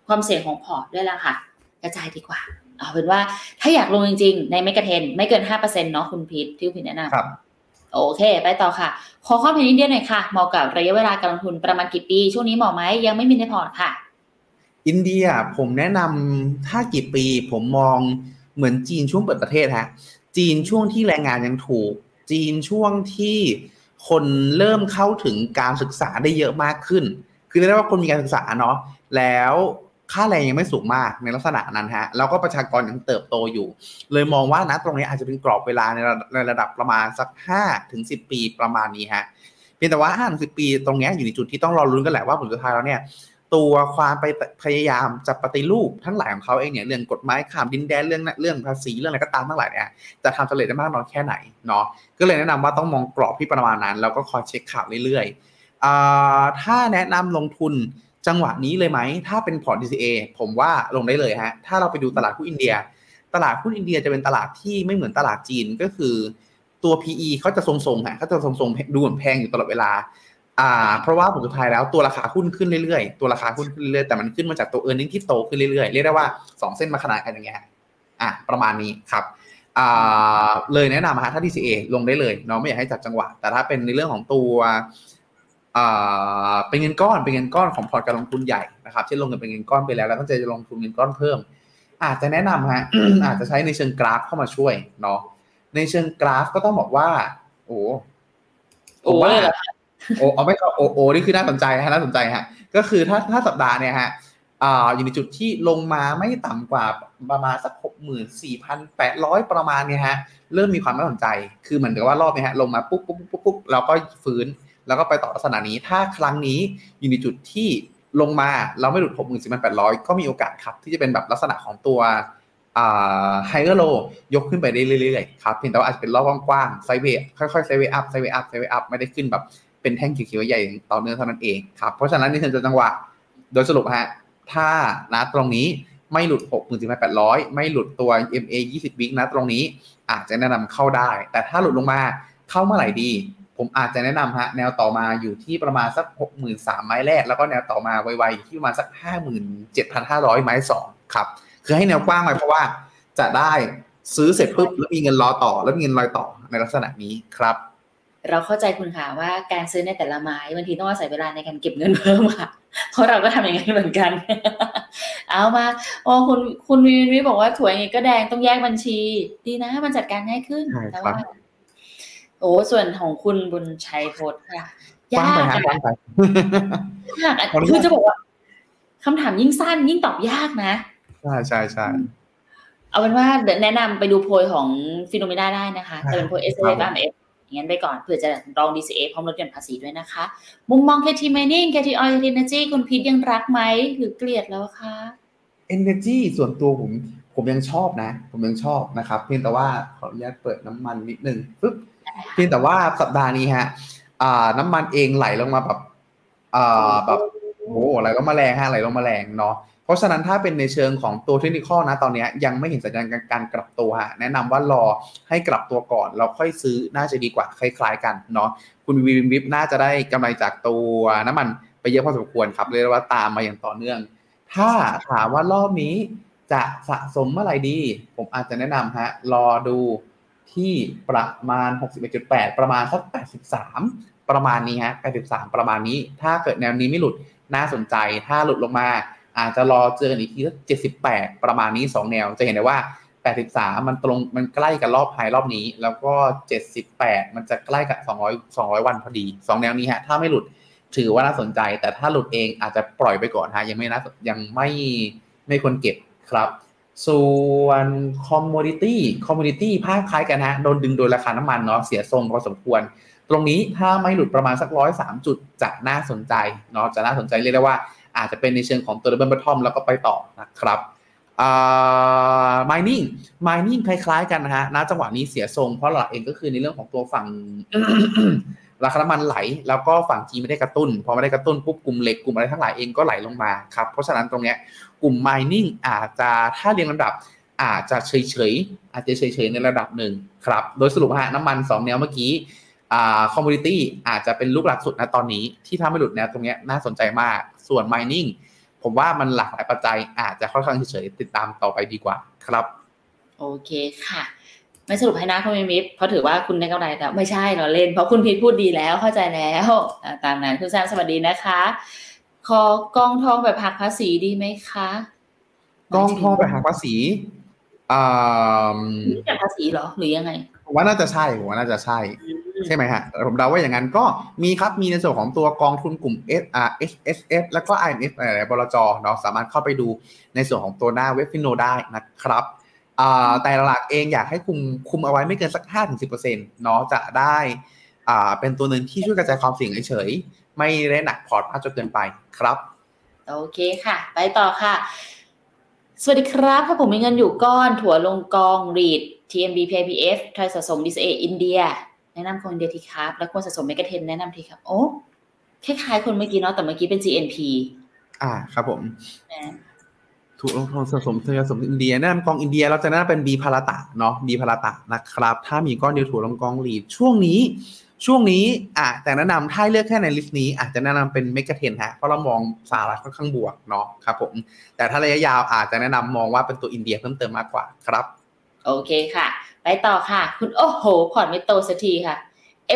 ความเสี่ยงของพอร์ตด้วยละค่ะ กระจายดีกว่า เอาเป็นว่าถ้าอยากลงจริง ๆ ใน MEGA10 ไม่เกิน5%เนาะคุณพีทที่คุณพีทแนะนำครับโอเค ไปต่อค่ะ ขอความเห็นนิดเดียวหน่อยค่ะเหมาะกับระยะเวลาการลงทุนประมาณกี่ปี ช่วงนี้เหมาะไหมยังไม่มีในพอร์ตค่ะ อินเดียผมแนะนำถ้ากี่ปีผมมองเหมือนจีนช่วงเปิดประเทศฮะจีนช่วงที่แรงงานยังถูก จีนช่วงที่คนเริ่มเข้าถึงการศึกษาได้เยอะมากขึ้น คือเรียกได้ว่าคนมีการศึกษาเนาะแล้ว ค่าแรงยังไม่สูงมากในลักษณะนั้นฮะแล้วก็ประชากรยังเติบโตอยู่ เลยมองว่านะตรงนี้อาจจะเป็นกรอบเวลาในระในระดับประมาณสัก5ถึง10 ปีประมาณนี้ฮะเพียงแต่ว่า5ถึง10 ปีตรงนี้อยู่ในจุดที่ต้องรอรุ้นกันแหละว่าผลสุดท้ายแล้วเนี่ยตัวความไปพยายามจะปฏิรูปทั้งหลายของเขาเองเนี่ยเรื่องกฎหมายข้ามดินแดนเรื่องเรื่องภาษีเรื่องอะไรก็ตามทั้งหลายเนี่ยจะทำสำเร็จได้มากน้อยแค่ไหนเนาะก็เลยแนะนำว่าต้องมองกรอบที่ประมาณนั้น แล้วก็คอยเช็คข่าวเรื่อยๆถ้าแนะนำลงทุน จังหวะนี้เลยไหม ถ้าเป็นพอร์ต DCA ผมว่าลงได้เลยฮะ ถ้าเราไปดูตลาดหุ้นอินเดีย ตลาดหุ้นอินเดียจะเป็นตลาดที่ไม่เหมือนตลาดจีนก็คือ ตัว PE เขาจะทรงๆฮะเขาจะทรงๆดูเหมือนแพงอยู่ตลอดเวลาอ่า เพราะว่าผลสุดท้ายแล้วตัวราคาหุ้นขึ้นเรื่อยๆ ตัวราคาหุ้นขึ้นเรื่อยๆ แต่มันขึ้นมาจากตัวเออร์เน็งที่โตขึ้นเรื่อยๆ เรียกได้ว่า 2 เส้นมาขนาดกันอย่างเงี้ยอะประมาณนี้ครับอ่าเลยแนะนำฮะถ้า DCA ลงได้เลยเนาะไม่อยากให้จับจังหวะ แต่ถ้าเป็นในเรื่องของตัว เป็นเงินก้อนเป็นเงินก้อนของพอร์ตการลงทุนใหญ่นะครับเช่นลงเงินเป็นเงินก้อนไปแล้วแล้วก็จะลงทุนเงินก้อนเพิ่ม อาจจะแนะนำฮะอาจจะใช้ในเชิงกราฟเข้ามาช่วยเนาะในเชิงกราฟก็ต้องบอกว่า โอ้โอ้เลยเหรอโอ้เอาไม่ก็โอโอนี่คือน่าสนใจฮะน่าสนใจฮะก็คือถ้าถ้าสัปดาห์เนี่ยฮะอ่าอยู่ในจุดที่ลงมาไม่ต่ำกว่าประมาณสักหกหมื่นสี่พันแปดร้อยประมาณเนี่ยฮะเริ่มมีความน่าสนใจ คือเหมือนกับว่ารอบนี้ฮะลงมาปุ๊บปุ๊บปุ๊บปุ๊บแล้วก็ฟื้น แล้วก็ไปต่อลักษณะนี้ ถ้าครั้งนี้อยู่ในจุดที่ลงมาเราไม่หลุดหกหมื่นสี่พันแปดร้อยก็มีโอกาสครับ ที่จะเป็นแบบลักษณะของตัว higher low ยกขึ้นไปได้เรื่อยๆครับเพียงแต่ว่าอาจจะเป็นรอบกว้างๆ sideway ค่อยๆ sideway up sideway up sideway up ไม่ได้ขึ้นแบบเป็นแท่งเขียวๆใหญ่ต่อเนื่องเท่านั้นเองครับเพราะฉะนั้นในเชิงจังหวะโดยสรุปฮะถ้านะตรงนี้ไม่หลุด 6 4 8 0 0 ไม่หลุดตัว MA 20 วิกนะตรงนี้อาจจะแนะนำเข้าได้ แต่ถ้าหลุดลงมาเข้าเมื่อไหร่ดี ผมอาจจะแนะนำฮะแนวต่อมาอยู่ที่ประมาณสัก 63,000ไม้แรก แล้วก็แนวต่อมาไวๆอยู่ที่ประมาณสัก 57,500 ไม้สองครับคือให้แนวกว้างไว้เพราะว่าจะได้ซื้อเสร็จปุ๊บแล้วมีเงินรอต่อ แล้วมีเงินรอยต่อในลักษณะนี้ครับ เราเข้าใจคุณค่ะว่าการซื้อในแต่ละไม้บางทีต้องอาศัยเวลาในการเก็บเงินเพิ่มค่ะเพราะเราก็ทำอย่างนั้นเหมือนกัน เอามาโอ้คุณคุณวีวิบอกว่าถั่วอย่างนี้ก็แดงต้องแยกบัญชี ดีนะ มันจัดการง่ายขึ้นใช่แต่ครับว่า โอ้ส่วนของคุณบุญชัยพจน์ค่ะกว้างยากไปฮะอะกว้างไปยากอะขออนุญาตคือจะบอกว่าคำถามยิ่งสั้น ยิ่งตอบยากนะใช่ใช่ใช่เอาเป็นว่าเดี๋ยวแนะนำไปดูโพยของฟิโนเมนาได้นะคะครับจะเป็นโพย S ครั A บ M F อย่างนั้นไปก่อนเผื่อจะลอง DCA พร้อมลดหย่อนภาษีด้วยนะคะ มุมมอง KT Mining KT Oil KT Energy คุณพีทยังรักไหมหรือเกลียดแล้วคะ Energy ส่วนตัวผมผมยังชอบนะ ผมยังชอบนะครับ เพียงแต่ว่าขออนุญาตเปิดน้ำมันนิดนึงปึ๊บ เพียงแต่ว่าสัปดาห์นี้ฮะอ่าน้ำมันเองไหลลงมาแบบอ่าแบบโอ้โหไหลลงมาแรงฮะไหลลงมาแรงเนาะเพราะฉะนั้นถ้าเป็นในเชิงของตัวเทคนิคนะตอนนี้ยังไม่เห็นสัญญาณการกลับตัวฮะแนะนำว่ารอให้กลับตัวก่อนแล้วค่อยซื้อน่าจะดีกว่าคล้ายๆกันเนาะคุณวีวิมวิปน่าจะได้กำไรจากตัวน้ำมันไปเยอะพอสมควรครับเรียกว่าตามมาอย่างต่อเนื่อง ถ้าถามว่ารอบนี้จะสะสมเมื่อไหร่ดี ผมอาจจะแนะนำฮะรอดู ที่ประมาณ 61.8 ประมาณสัก 83 ประมาณนี้ฮะ 83 ประมาณนี้ ถ้าเกิดแนวนี้ไม่หลุดน่าสนใจ ถ้าหลุดลงมาอาจจะรอเจอกันอีกทีสัก78 ประมาณนี้ 2 แนว จะเห็นได้ว่า 83 มันตรง มันใกล้กับรอบ high รอบนี้ แล้วก็ 78 มันจะใกล้กับ 200 200 วันพอดี 2 แนวนี้ฮะ ถ้าไม่หลุดถือว่าน่าสนใจ แต่ถ้าหลุดเองอาจจะปล่อยไปก่อนฮะ ยังไม่น่ายังไม่ไม่ควรเก็บครับ ส่วน commodity commodity ภาพคล้ายกันฮะโดนดึงโดยราคาน้ำมันเนาะเสียทรงพอสมควร ตรงนี้ถ้าไม่หลุดประมาณสักร้อยสามจุดจะน่าสนใจเนาะจะน่าสนใจเรียกได้ว่า อาจจะเป็นในเชิงของตัวดับเบิลบัตทอมแล้วก็ไปต่อนะครับอ่า mining mining คล้ายๆกันนะฮะณจังหวะนี้เสียทรง เพราะหลักเองก็คือในเรื่องของตัวฝั่งราคาน้ำมันไหล แล้วก็ฝั่งจีนไม่ได้กระตุ้น พอไม่ได้กระตุ้นปุ๊บกลุ่มเหล็กกลุ่มอะไรทั้งหลายเองก็ไหลลงมาครับ เพราะฉะนั้นตรงเนี้ย กลุ่ม mining อาจจะถ้าเรียงลำดับอาจจะเฉยๆอาจจะเฉยๆในระดับหนึ่งครับ โดยสรุปฮะน้ำมัน 2 แนวเมื่อกี้คอมมูนิตี้อาจจะเป็นลูกหลักสุดนะตอนนี้ที่ถ้าไม่หลุดแนวตรงนี้น่าสนใจมากส่วน mining ผมว่ามันหลากหลายปัจจัยอาจจะค่อนข้างเฉยๆติดตามต่อไปดีกว่าครับโอเคค่ะไม่สรุปให้นะคุณมิมิเพราะถือว่าคุณได้กำไรแล้วไม่ใช่เราเล่น เพราะคุณพีทพูดดีแล้วเข้าใจแล้วตามนั้นคุณแซมสวัสดีนะคะ ขอกองทองแบบหักภาษีดีไหมคะกองทองไปหักภาษีอ่าไม่จากภาษีเหรอหรือยังไงผมว่าน่าจะใช่ผมว่าน่าจะใช่ ใช่ไหมฮะผมเดาว่าอย่างนั้นก็มีครับมีในส่วนของตัวกองทุนกลุ่ม SSF แล้วก็ RMF อะไรบลจเนาะสามารถเข้าไปดูในส่วนของตัวหน้าเว็บ Finno ได้นะครับอ่าแต่หลักๆเองอยากให้คุมคุมเอาไว้ไม่เกินสัก 5-10%เนาะจะได้อ่าเป็นตัวหนึ่งที่ช่วยกระจายความเสี่ยงเฉยๆ ไม่ได้หนักพอร์ตมากจนเกินไปครับโอเคค่ะ ไปต่อค่ะ สวัสดีครับถ้าผมมีเงินอยู่ก้อนถั่วลงกองรีด TMB PIPF ไทยสะสมดิสเออินเดีย แนะนำคนอินเดียทีครับ แล้วควรสะสมเมกะเทนแนะนำทีครับ โอ้คล้ายๆคนเมื่อกี้เนาะแต่เมื่อกี้เป็น GNP อ่าครับผมนะถูกลงทุนสะสมสะสมอินเดียแนะนำกองอินเดียเราจะแนะนำเป็นบีพาราตะเนาะบีพาราตะนะครับ ถ้ามีก้อนเดียวถั่วลงกองลีดช่วงนี้ ช่วงนี้อะแต่แนะนำถ้าเลือกแค่ในลิสต์นี้ อาจจะแนะนำเป็นเมกะเทนฮะเพราะเรามองสหรัฐค่อนข้างบวกเนาะครับผมแต่ถ้าระยะยาวอาจจะแนะนำมองว่าเป็นตัวอินเดียเพิ่มเติมมากกว่าครับโอเคค่ะ ไปต่อค่ะ คุณโอ้โหพอร์ตไม่โตสักทีค่ะ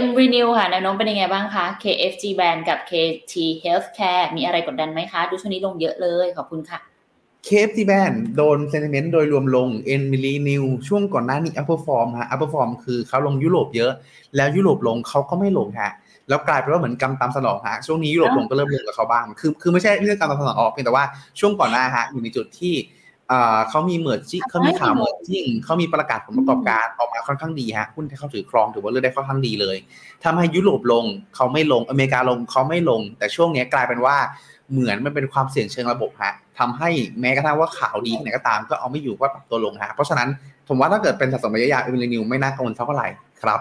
MRENEW ค่ะแนวโน้มเป็นยังไงบ้างคะ KFGBRAND กับ KT Healthcare มีอะไรกดดันไหมคะ ดูช่วงนี้ลงเยอะเลยขอบคุณค่ะ KFGBRAND โดน sentiment โดยรวมลง MRENEW ช่วงก่อนหน้านี้ outperform ฮะ outperform คือเขาลงยุโรปเยอะ แล้วยุโรปลงเขาก็ไม่ลงฮะแล้วกลายเป็นว่าเหมือนกรรมตามสนองฮะช่วงนี้ยุโรปลงก็เริ่มลงกับเขาบ้างคือคือไม่ใช่ไม่ใช่กรรมตามสนองหรอกเพียงแต่ว่าช่วงก่อนหน้าฮะอยู่ในจุดที่อ่าเขามี merging เขามีข่าว merging เขามีประกาศผลประกอบการออกมาค่อนข้างดีฮะหุ้นที่เขาถือครองถือว่าเลือกได้ค่อนข้างดีเลยทำให้ยุโรปลงเขาไม่ลงอเมริกาลงเขาไม่ลง แต่ช่วงนี้กลายเป็นว่า เหมือนมันเป็นความเสี่ยงเชิงระบบฮะทำให้แม้กระทั่งว่าข่าวดีไหนก็ตามก็เอาไม่อยู่ก็ปรับตัวลงฮะเพราะฉะนั้นผมว่าถ้าเกิดเป็นสะสมระยะยาว MRENEW ไม่น่ากังวลเท่าไหร่ครับ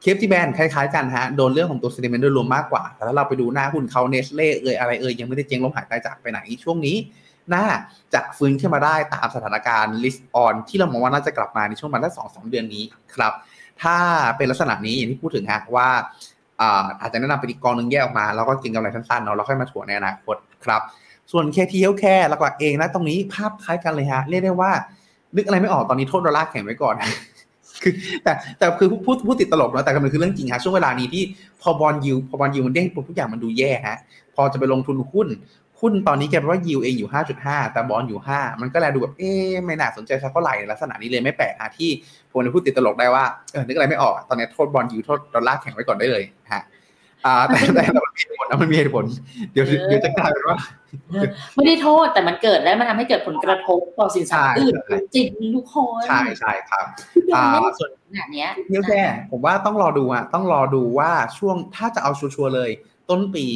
KFGBRAND คล้ายๆกันฮะโดนเรื่องของตัว sentiment โดยรวมมากกว่า แต่ถ้าเราไปดูหน้าหุ้นเขาเนสเล่เอ่ยอะไรเอ่ยยังไม่ได้เจ๊งล้มหายตายจากไปไหนช่วงนี้น่าจะฟื้นขึ้นมาได้ตามสถานการณ์ risk-on ที่เรามองว่าน่าจะกลับมาในช่วงประมาณสองสามเดือนนี้ครับถ้าเป็นลักษณะนี้อย่างที่พูดถึงฮะว่า อาจจะแนะนำเป็นอีกกองหนึ่งแยกออกมา แล้วก็กินกำไรสั้นๆเนาะแล้วค่อยมาถัวในอนาคตครับ ส่วน KT Healthcare หลักๆเองนะตรงนี้ภาพคล้ายกันเลยฮะเรียกได้ว่านึกอะไรไม่ออกตอนนี้โทษดอลลาร์แข็งไว้ก่อนคือแต่แต่คือพูดพูดติดตลกนะแต่มันคือเรื่องจริงฮะช่วงเวลานี้ที่พอ bond yield พอ bond yield มันเด้งปุ๊บทุกอย่างมันดูแย่ฮะพอจะไปลงทุนหุ้น หุ้นตอนนี้กลายเป็นว่า yield เองอยู่ 5.5 แต่บอลอยู่ 5 มันก็แลดูแบบ เอ๊ะไม่น่าสนใจสักเท่าไหร่ในลักษณะนี้เลยไม่แปลกฮะที่ผมจะพูดติดตลกได้ว่า เออ นึกอะไรไม่ออก ตอนนี้โทษ bond yield โทษดอลลาร์แข็งไว้ก่อนได้เลยฮะอ่าแต่แต่แต่มันมีเหตุผลนะมันมีเหตุผล เดี๋ยวเดี๋ยวจะกลายเป็นว่า ไม่ได้โทษแต่มันเกิดแล้วมันทำให้เกิดผลกระทบต่อสินทรัพย์อื่นใช่จริงทุกคนใช่ใช่ครับอ่าอ่าส่วนขนาดเนี้ยเที่ยวแค่ผมว่าต้องรอดูอะต้องรอดูว่าช่วงถ้าจะเอาชัวร์ๆเลย ต้นปี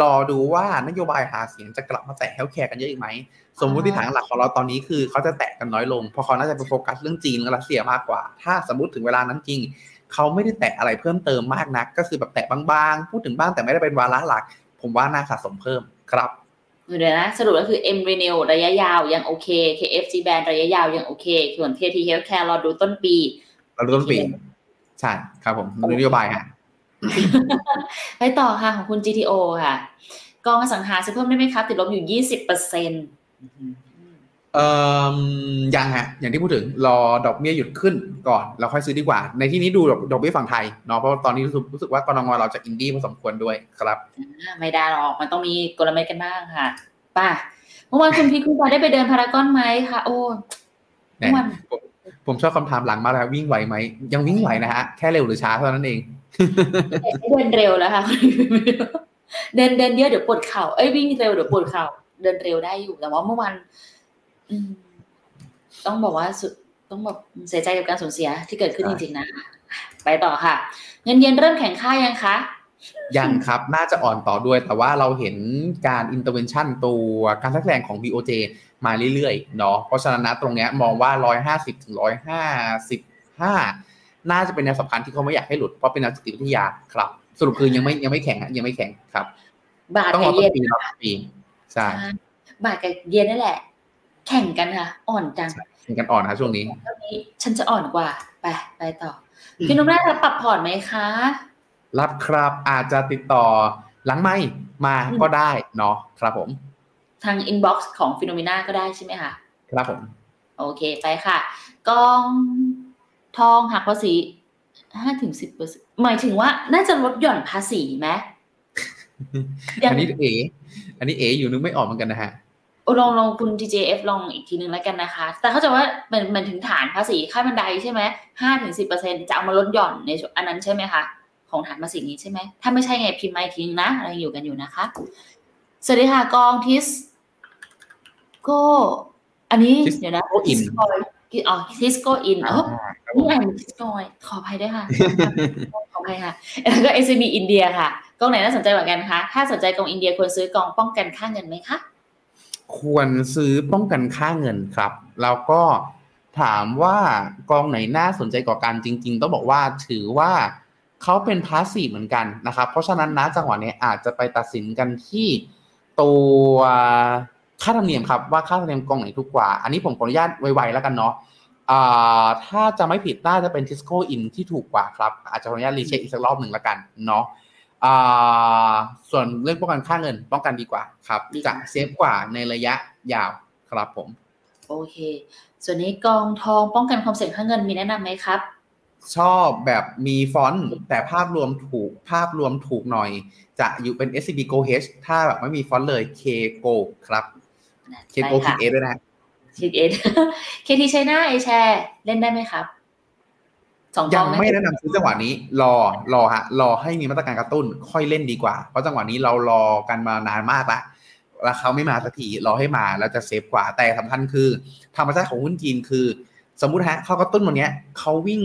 รอดูว่านโยบายหาเสียงจะกลับมาแตะ healthcare กันเยอะอีกไหม สมมติฐานหลักของเราตอนนี้คือเขาจะแตะกันน้อยลง เพราะเขาน่าจะไปโฟกัสเรื่องจีนกับรัสเซียมากกว่า ถ้าสมมติถึงเวลานั้นจริง เขาไม่ได้แตะอะไรเพิ่มเติมมากนัก ก็คือแบบแตะบางๆ พูดถึงบ้างแต่ไม่ได้เป็นวาระหลัก ผมว่าน่าสะสมเพิ่มครับเดี๋ยวนะสรุปก็คือ M Renew ระยะยาวยังโอเค KFG Band ระยะยาวยังโอเคส่วน KT Healthcare รอดูต้นปีเราดูต้นปีใช่ครับผมดูนโยบายฮะ ไปต่อค่ะของคุณ GTO ค่ะ กองอสังหาซื้อเพิ่มได้ไหมครับ ติดลบอยู่20เปอร์เซ็นต์เอ่อยังฮะ อย่างที่พูดถึงรอดอกเบี้ยหยุดขึ้นก่อนแล้วค่อยซื้อดีกว่า ในที่นี้ดูดอกดอกเบี้ยฝั่งไทยเนาะเพราะว่าตอนนี้รู้สึกรู้สึกว่ากรงเราจะอินดี้พอสมควรด้วยครับ ไม่ได้หรอกมันต้องมีกลเม็ดกันบ้างค่ะป่ะเมื่อวานคุณพี่คุณปาได้ไปเดินพารากอนไหมคะโอ้แหม่ผมผมชอบคำถามหลังมากเลยครับวิ่งไหวไหมยังวิ่งไหวนะฮะแค่เร็วหรือช้าเท่านั้นเอง เดินเร็วแล้วค่ะเดินเดินเยอะเดี๋ยวปวดเข่าเอ้ยวิ่งเร็วเดี๋ยวปวดเข่าเดินเร็วได้อยู่แต่ว่าเมื่อวานอืมต้องบอกว่าสุดต้องแบบเสียใจกับการสูญเสียที่เกิดขึ้นจริงๆนะ ไปต่อค่ะ เงินเยนเริ่มแข็งค่ายังคะยังครับ น่าจะอ่อนต่อด้วย แต่ว่าเราเห็นการ intervention ตัวการแทรกแรงของ BOJ มาเรื่อยๆ เนาะ เพราะฉะนั้นนะตรงเนี้ยมองว่า 150ถึง155 น่าจะเป็นแนวสำคัญที่เขาไม่อยากให้หลุดเพราะเป็นแนวจิตวิทยาครับ สรุปคือยังไม่ยังไม่แข็งฮะยังไม่แข็งครับ บาทต้องรกัอบต้เยนนปีรอบต้นปีใช่บาทกับเยนนั่นแหละ แข่งกันค่ะอ่อนจังเป็นกันอ่อนนะช่วงนี้ตอนนี้ ฉันจะอ่อนกว่า ไปไปต่อพี่นุ่มได้รับปรับพอร์ตไหมคะ รับครับอาจจะติดต่อหลังไม่มาก็ได้เนาะครับผม ทางอินบ็อกซ์ของฟิโนเมนาก็ได้ใช่ไหมคะ ครับผม โอเคไปค่ะ กอง ทองหักภาษีห้าถึงสิบเปอร์เซ็นหมายถึงว่า น่าจะลดหย่อนภาษีไหมยังอันนี้เอ อันนี้เออยู่นึกไม่ออกเหมือนกันนะฮะโอ้ลองลองคุณ TJF ลองอีกทีนึงแล้วกันนะคะ แต่เขาใจะว่ามันมันถึงฐานภาษีค่าบันไดใช่ไหมห้าถึงสิบเปอร์เซ็นจะเอามาลดหย่อนในส่วนอันนั้นใช่ไหมคะ ของฐานภาษีนี้ใช่ไหม ถ้าไม่ใช่ไงพิมพ์มาอีกทีนึงนะอะไรอยู่กันอยู่นะคะ สวัสดีค่ะกองทิสโกอันนี้ Tisco เดี๋ยวนะ In อ๋ อทิสโกอินอ่าอ๋อครับผนี่มอ่านทิสโกยขออภัยด้วยค่ะ ขออภัยค่ะ แล้วก็ SCB อินเดียค่ะกองไหนน่าสนใจกว่ากันคะ ถ้าสนใจกองอินเดียควรซื้อกองป้องกันค่าเงินไหมคะ ควรซื้อป้องกันค่าเงินครับ แล้วก็ถามว่ากองไหนน่าสนใจกว่ากันจริง ๆ ต้องบอกว่าถือว่าเขาเป็นพาสซีฟเหมือนกันนะครับ เพราะฉะนั้นนะจังหวะนี้อาจจะไปตัดสินกันที่ตัว ค่าธรรมเนียมครับว่าค่าธรรมเนียมกองไหนถูกกว่า อันนี้ผมขออนุญาตไวๆแล้วกันเนาะอ่าถ้าจะไม่ผิดน่าจะเป็นทิสโก้อินที่ถูกกว่าครับ อาจจะขออนุญาต recheck อีกสักรอบหนึ่งแล้วกันเนาะอ่าส่วนเรื่องป้องกันค่าเงินป้องกันดีกว่าครับดีกว่าจะ safe กว่าในระยะยาวครับผม โอเค ส่วนนี้กองทองป้องกันความเสี่ยงค่าเงินมีแนะนำไหมครับ ชอบแบบมี front แต่ภาพรวมถูกภาพรวมถูกหน่อย จะอยู่เป็น SCB Gold H ถ้าแบบไม่มี front เลย K Gold ครับ K Go คิดเอด้วยนะคิดเอเคทีชัยนาเอแชร์เล่นได้ไหมครับสองกยัองงหไม่แนะนำซื้อจังหวะนี้ รอรอฮะ รอให้มีมาตรการกระตุ้น ค่อยเล่นดีกว่า เพราะจังหวะนี้เรารอกันมานานมากละแล้วเขาไม่มาสักทีรอให้มาแล้วจะเซฟกว่าแต่สำคัญคือ ธรรมชาติของหุ้นจีนคือ สมมุติฮะเขากระตุ้นวันเนี้ยเขาวิ่ง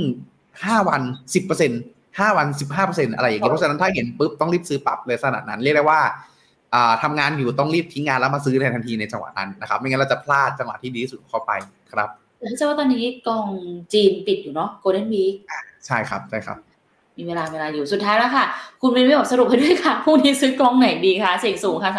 ห้าวันสิบเปอร์เซ็นห้าวันสิบห้าเปอร์เซ็นอะไรอย่างเงี้ยเพราะฉะนั้นถ้าเห็นปุ๊บต้องรีบซื้อปรับเลยขนาดนั้น เรียกได้ว่าอ่า ทำงานอยู่ต้องรีบทิ้งงานแล้วมาซื้อในทันทีในจังหวะนั้นนะครับ ไม่งั้นเราจะพลาดจังหวะที่ดีที่สุดเข้าไปครับแล้วจะว่าตอนนี้กองจีนปิดอยู่เนาะโกลเด้นวีคใช่ครับใช่ครับ มีเวลาเวลาอยู่สุดท้ายแล้วค่ะ คุณวินวินบอกสรุปให้ด้วยค่ะพรุ่งนี้ซื้อกองไหนดีคะเสี่ยงสูงค่ะ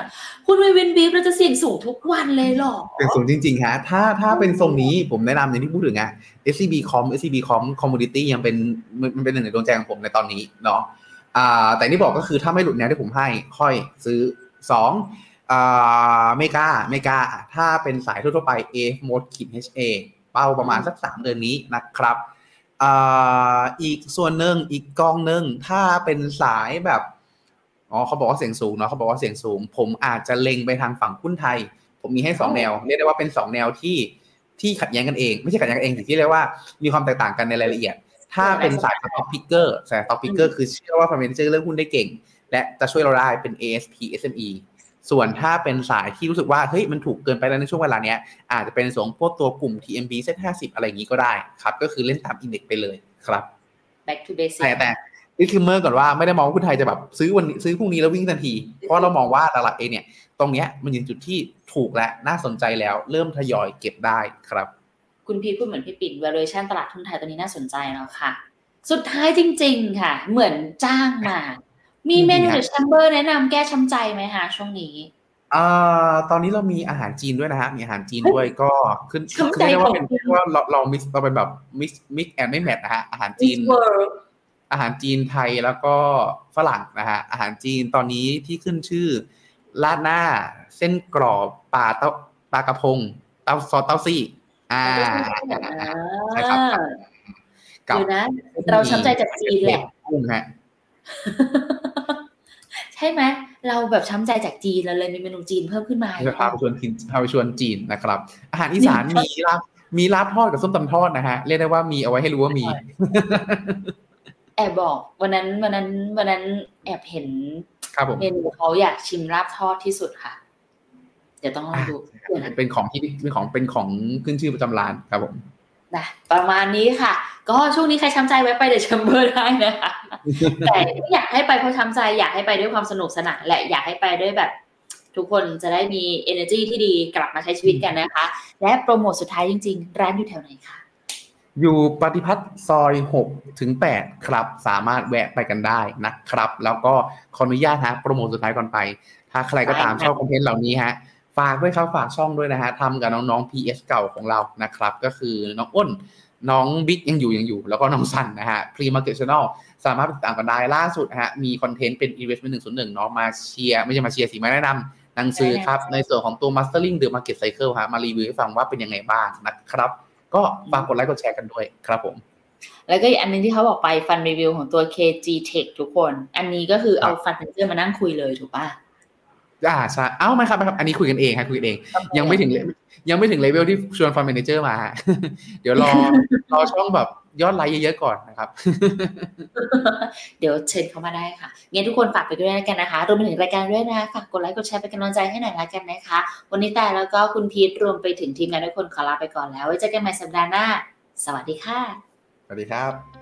คุณวินวินบีฟเราจะเสี่ยงสูงทุกวันเลยเหรอเป็นสูงจริงๆฮะถ้าถ้าเป็นทรงนี้ผมแนะนำอย่างที่พูดถึงอะ SCB Com SCB Com Commodity ยังเป็นมันมันเป็นหนึ่งในดวงใจของผมในตอนนี้เนาะอ่าแต่นี่บอกก็คือถ้าไม่หลุดแนวที่ผมให้ค่อยซื้อ สองอ่าเมกาเมกา ถ้าเป็นสายทั่วๆไป A Mode ขีด HA เป้าประมาณสักสามเดือนนี้นะครับอ่าอีกส่วนหนึ่งอีกกองหนึ่งถ้าเป็นสายแบบอ๋อเขาบอกว่าเสียงสูงเนาะเขาบอกว่าเสียงสูง ผมอาจจะเล็งไปทางฝั่งหุ้นไทย ผมมีให้สองแนว เรียกได้ว่าเป็นสองแนวที่ที่ขัดแย้งกันเอง ไม่ใช่ขัดแย้งกันเองแต่ที่เรียกว่ามีความแตกต่างกันในรายละเอียด ถ้าเป็นสาย stock picker สาย stock picker คือเชื่อว่า fund manager เลือกหุ้นได้เก่ง และจะช่วยเราได้เป็น ASP SME ส่วนถ้าเป็นสายที่รู้สึกว่าเฮ้ยมันถูกเกินไปแล้วในช่วงเวลาเนี้ยอาจจะเป็นส่วนพวกตัวกลุ่ม TMB Z50 อะไรอย่างนี้ก็ได้ครับ ก็คือเล่นตาม index ไปเลยครับ back to basic แต่แต่ disclaimer ก่อนว่าไม่ได้มองว่าหุ้นไทยจะแบบซื้อวันนี้ซื้อพรุ่งนี้แล้ววิ่งทันที เพราะเรามองว่าตลาดเองเนี่ย ตรงเนี้ยมันอยู่จุดที่ถูกและน่าสนใจแล้ว เริ่มทยอยเก็บได้ครับ คุณพีทพูดเหมือนพี่ปิ่น valuation ตลาดทุนไทยตอนนี้น่าสนใจแล้วค่ะ สุดท้ายจริง ๆ ค่ะ เหมือนจ้างมา มีเมนูจริงๆหรือแชมเบอร์แนะนำแก้ช้ำใจไหมคะช่วงนี้อ่าตอนนี้เรามีอาหารจีนด้วยนะฮะ มีอาหารจีนด้วยก็ขึ้นเข้าคือใจเรียกว่าเป็นของคุณเรียกว่าเราเรามิกเราเป็นแบบมิกมิกแอนไม่แมทนะฮะอาหารจีน Miss World อาหารจีนไทยแล้วก็ฝรั่งนะฮะอาหารจีนตอนนี้ที่ขึ้นชื่อราดหน้า เส้นกรอบปลาเต้าปลากระพงเต้าซอสเต้าซี่ อ่าใช่ครับกับเดี๋ยวนะเราช้ำใจจากจีนแหละกุ้งฮะ ใช่ไหมเราแบบช้ำใจจากจีนเราเลยมีเมนูจีนเพิ่มขึ้นมาจะพาไปชวนกินพาไปชวนจีนนะครับ อาหารอีสานมีลาบมีลาบทอดกับส้มตำทอดนะฮะเรียกได้ว่ามีเอาไว้ให้รู้ว่ามี แอบบอกวันนั้นวันนั้นวันนั้นแอบเห็นครับผมเมนูเขาอยากชิมลาบทอดที่สุดค่ะเดี๋ยวต้องลองดูเป็นของที่เป็นของเป็นของขึ้นชื่อประจำร้านครับผมนะประมาณนี้ค่ะ ก็ช่วงนี้ใครช้ำใจไว้ไปเดอะแชมเบอร์ได้นะคะแต่ไม่อยากให้ไปเพราะช้ำใจอยากให้ไปด้วยความสนุกสนานและอยากให้ไปด้วยแบบทุกคนจะได้มี energy ที่ดีกลับมาใช้ชีวิตกันนะคะ และโปรโมทสุดท้ายจริง ๆ ร้านอยู่แถวไหนคะอยู่ปฏิพัฒน์ซอย6ถึง8ครับ สามารถแวะไปกันได้นะครับ แล้วก็ขออนุญาตฮะโปรโมทสุดท้ายก่อนไป ถ้าใครก็ตามชอบ content เหล่านี้ฮะฝากด้วยครับฝากช่องด้วยนะฮะทำกับน้องๆ PS เก่าของเรานะครับ ก็คือน้องอ้น น้องบิ๊กยังอยู่ยังอยู่ แล้วก็น้องสันนะฮะ Pre Market Channel สามารถติดตามกันได้ล่าสุดนะฮะมี content เป็น Investment 101เนาะมาเชียร์ไม่ใช่มาเชียร์สิมาแนะนำหนังสือครับ ในส่วนของตัว Mastering the Market Cycle ฮะมารีวิวให้ฟังว่าเป็นยังไงบ้างนะครับ ก็ฝากกดไลค์กดแชร์กันด้วยครับผม แล้วก็อีกอันหนึ่งที่เขาบอกไป fund review ของตัว KG Tech ทุกคน อันนี้ก็คือเอาครับ fund manager มานั่งคุยเลยถูกป่ะ อ่าใช่เอ้าไม่ครับไม่ครับ อันนี้คุยกันเองครับคุยกันเอง ยังไม่ถึงเลยังไม่ถึง level ที่ชวน fund manager มาฮะเดี๋ยวรอรอช่องแบบยอดไลค์เยอะๆก่อนนะครับ เดี๋ยวเชิญเข้ามาได้ค่ะงั้นทุกคนฝากไปด้วยแล้วกันนะคะรวมไปถึงรายการด้วยนะคะฝากกดไลค์กดแชร์เป็นกำลังใจให้หน่อยละกันนะคะ วันนี้แต่แล้วก็คุณพีทรวมไปถึงทีมงานทุกคนขอลาไปก่อนแล้วไว้เจอกันใหม่สัปดาห์หน้า สวัสดีค่ะ สวัสดีครับ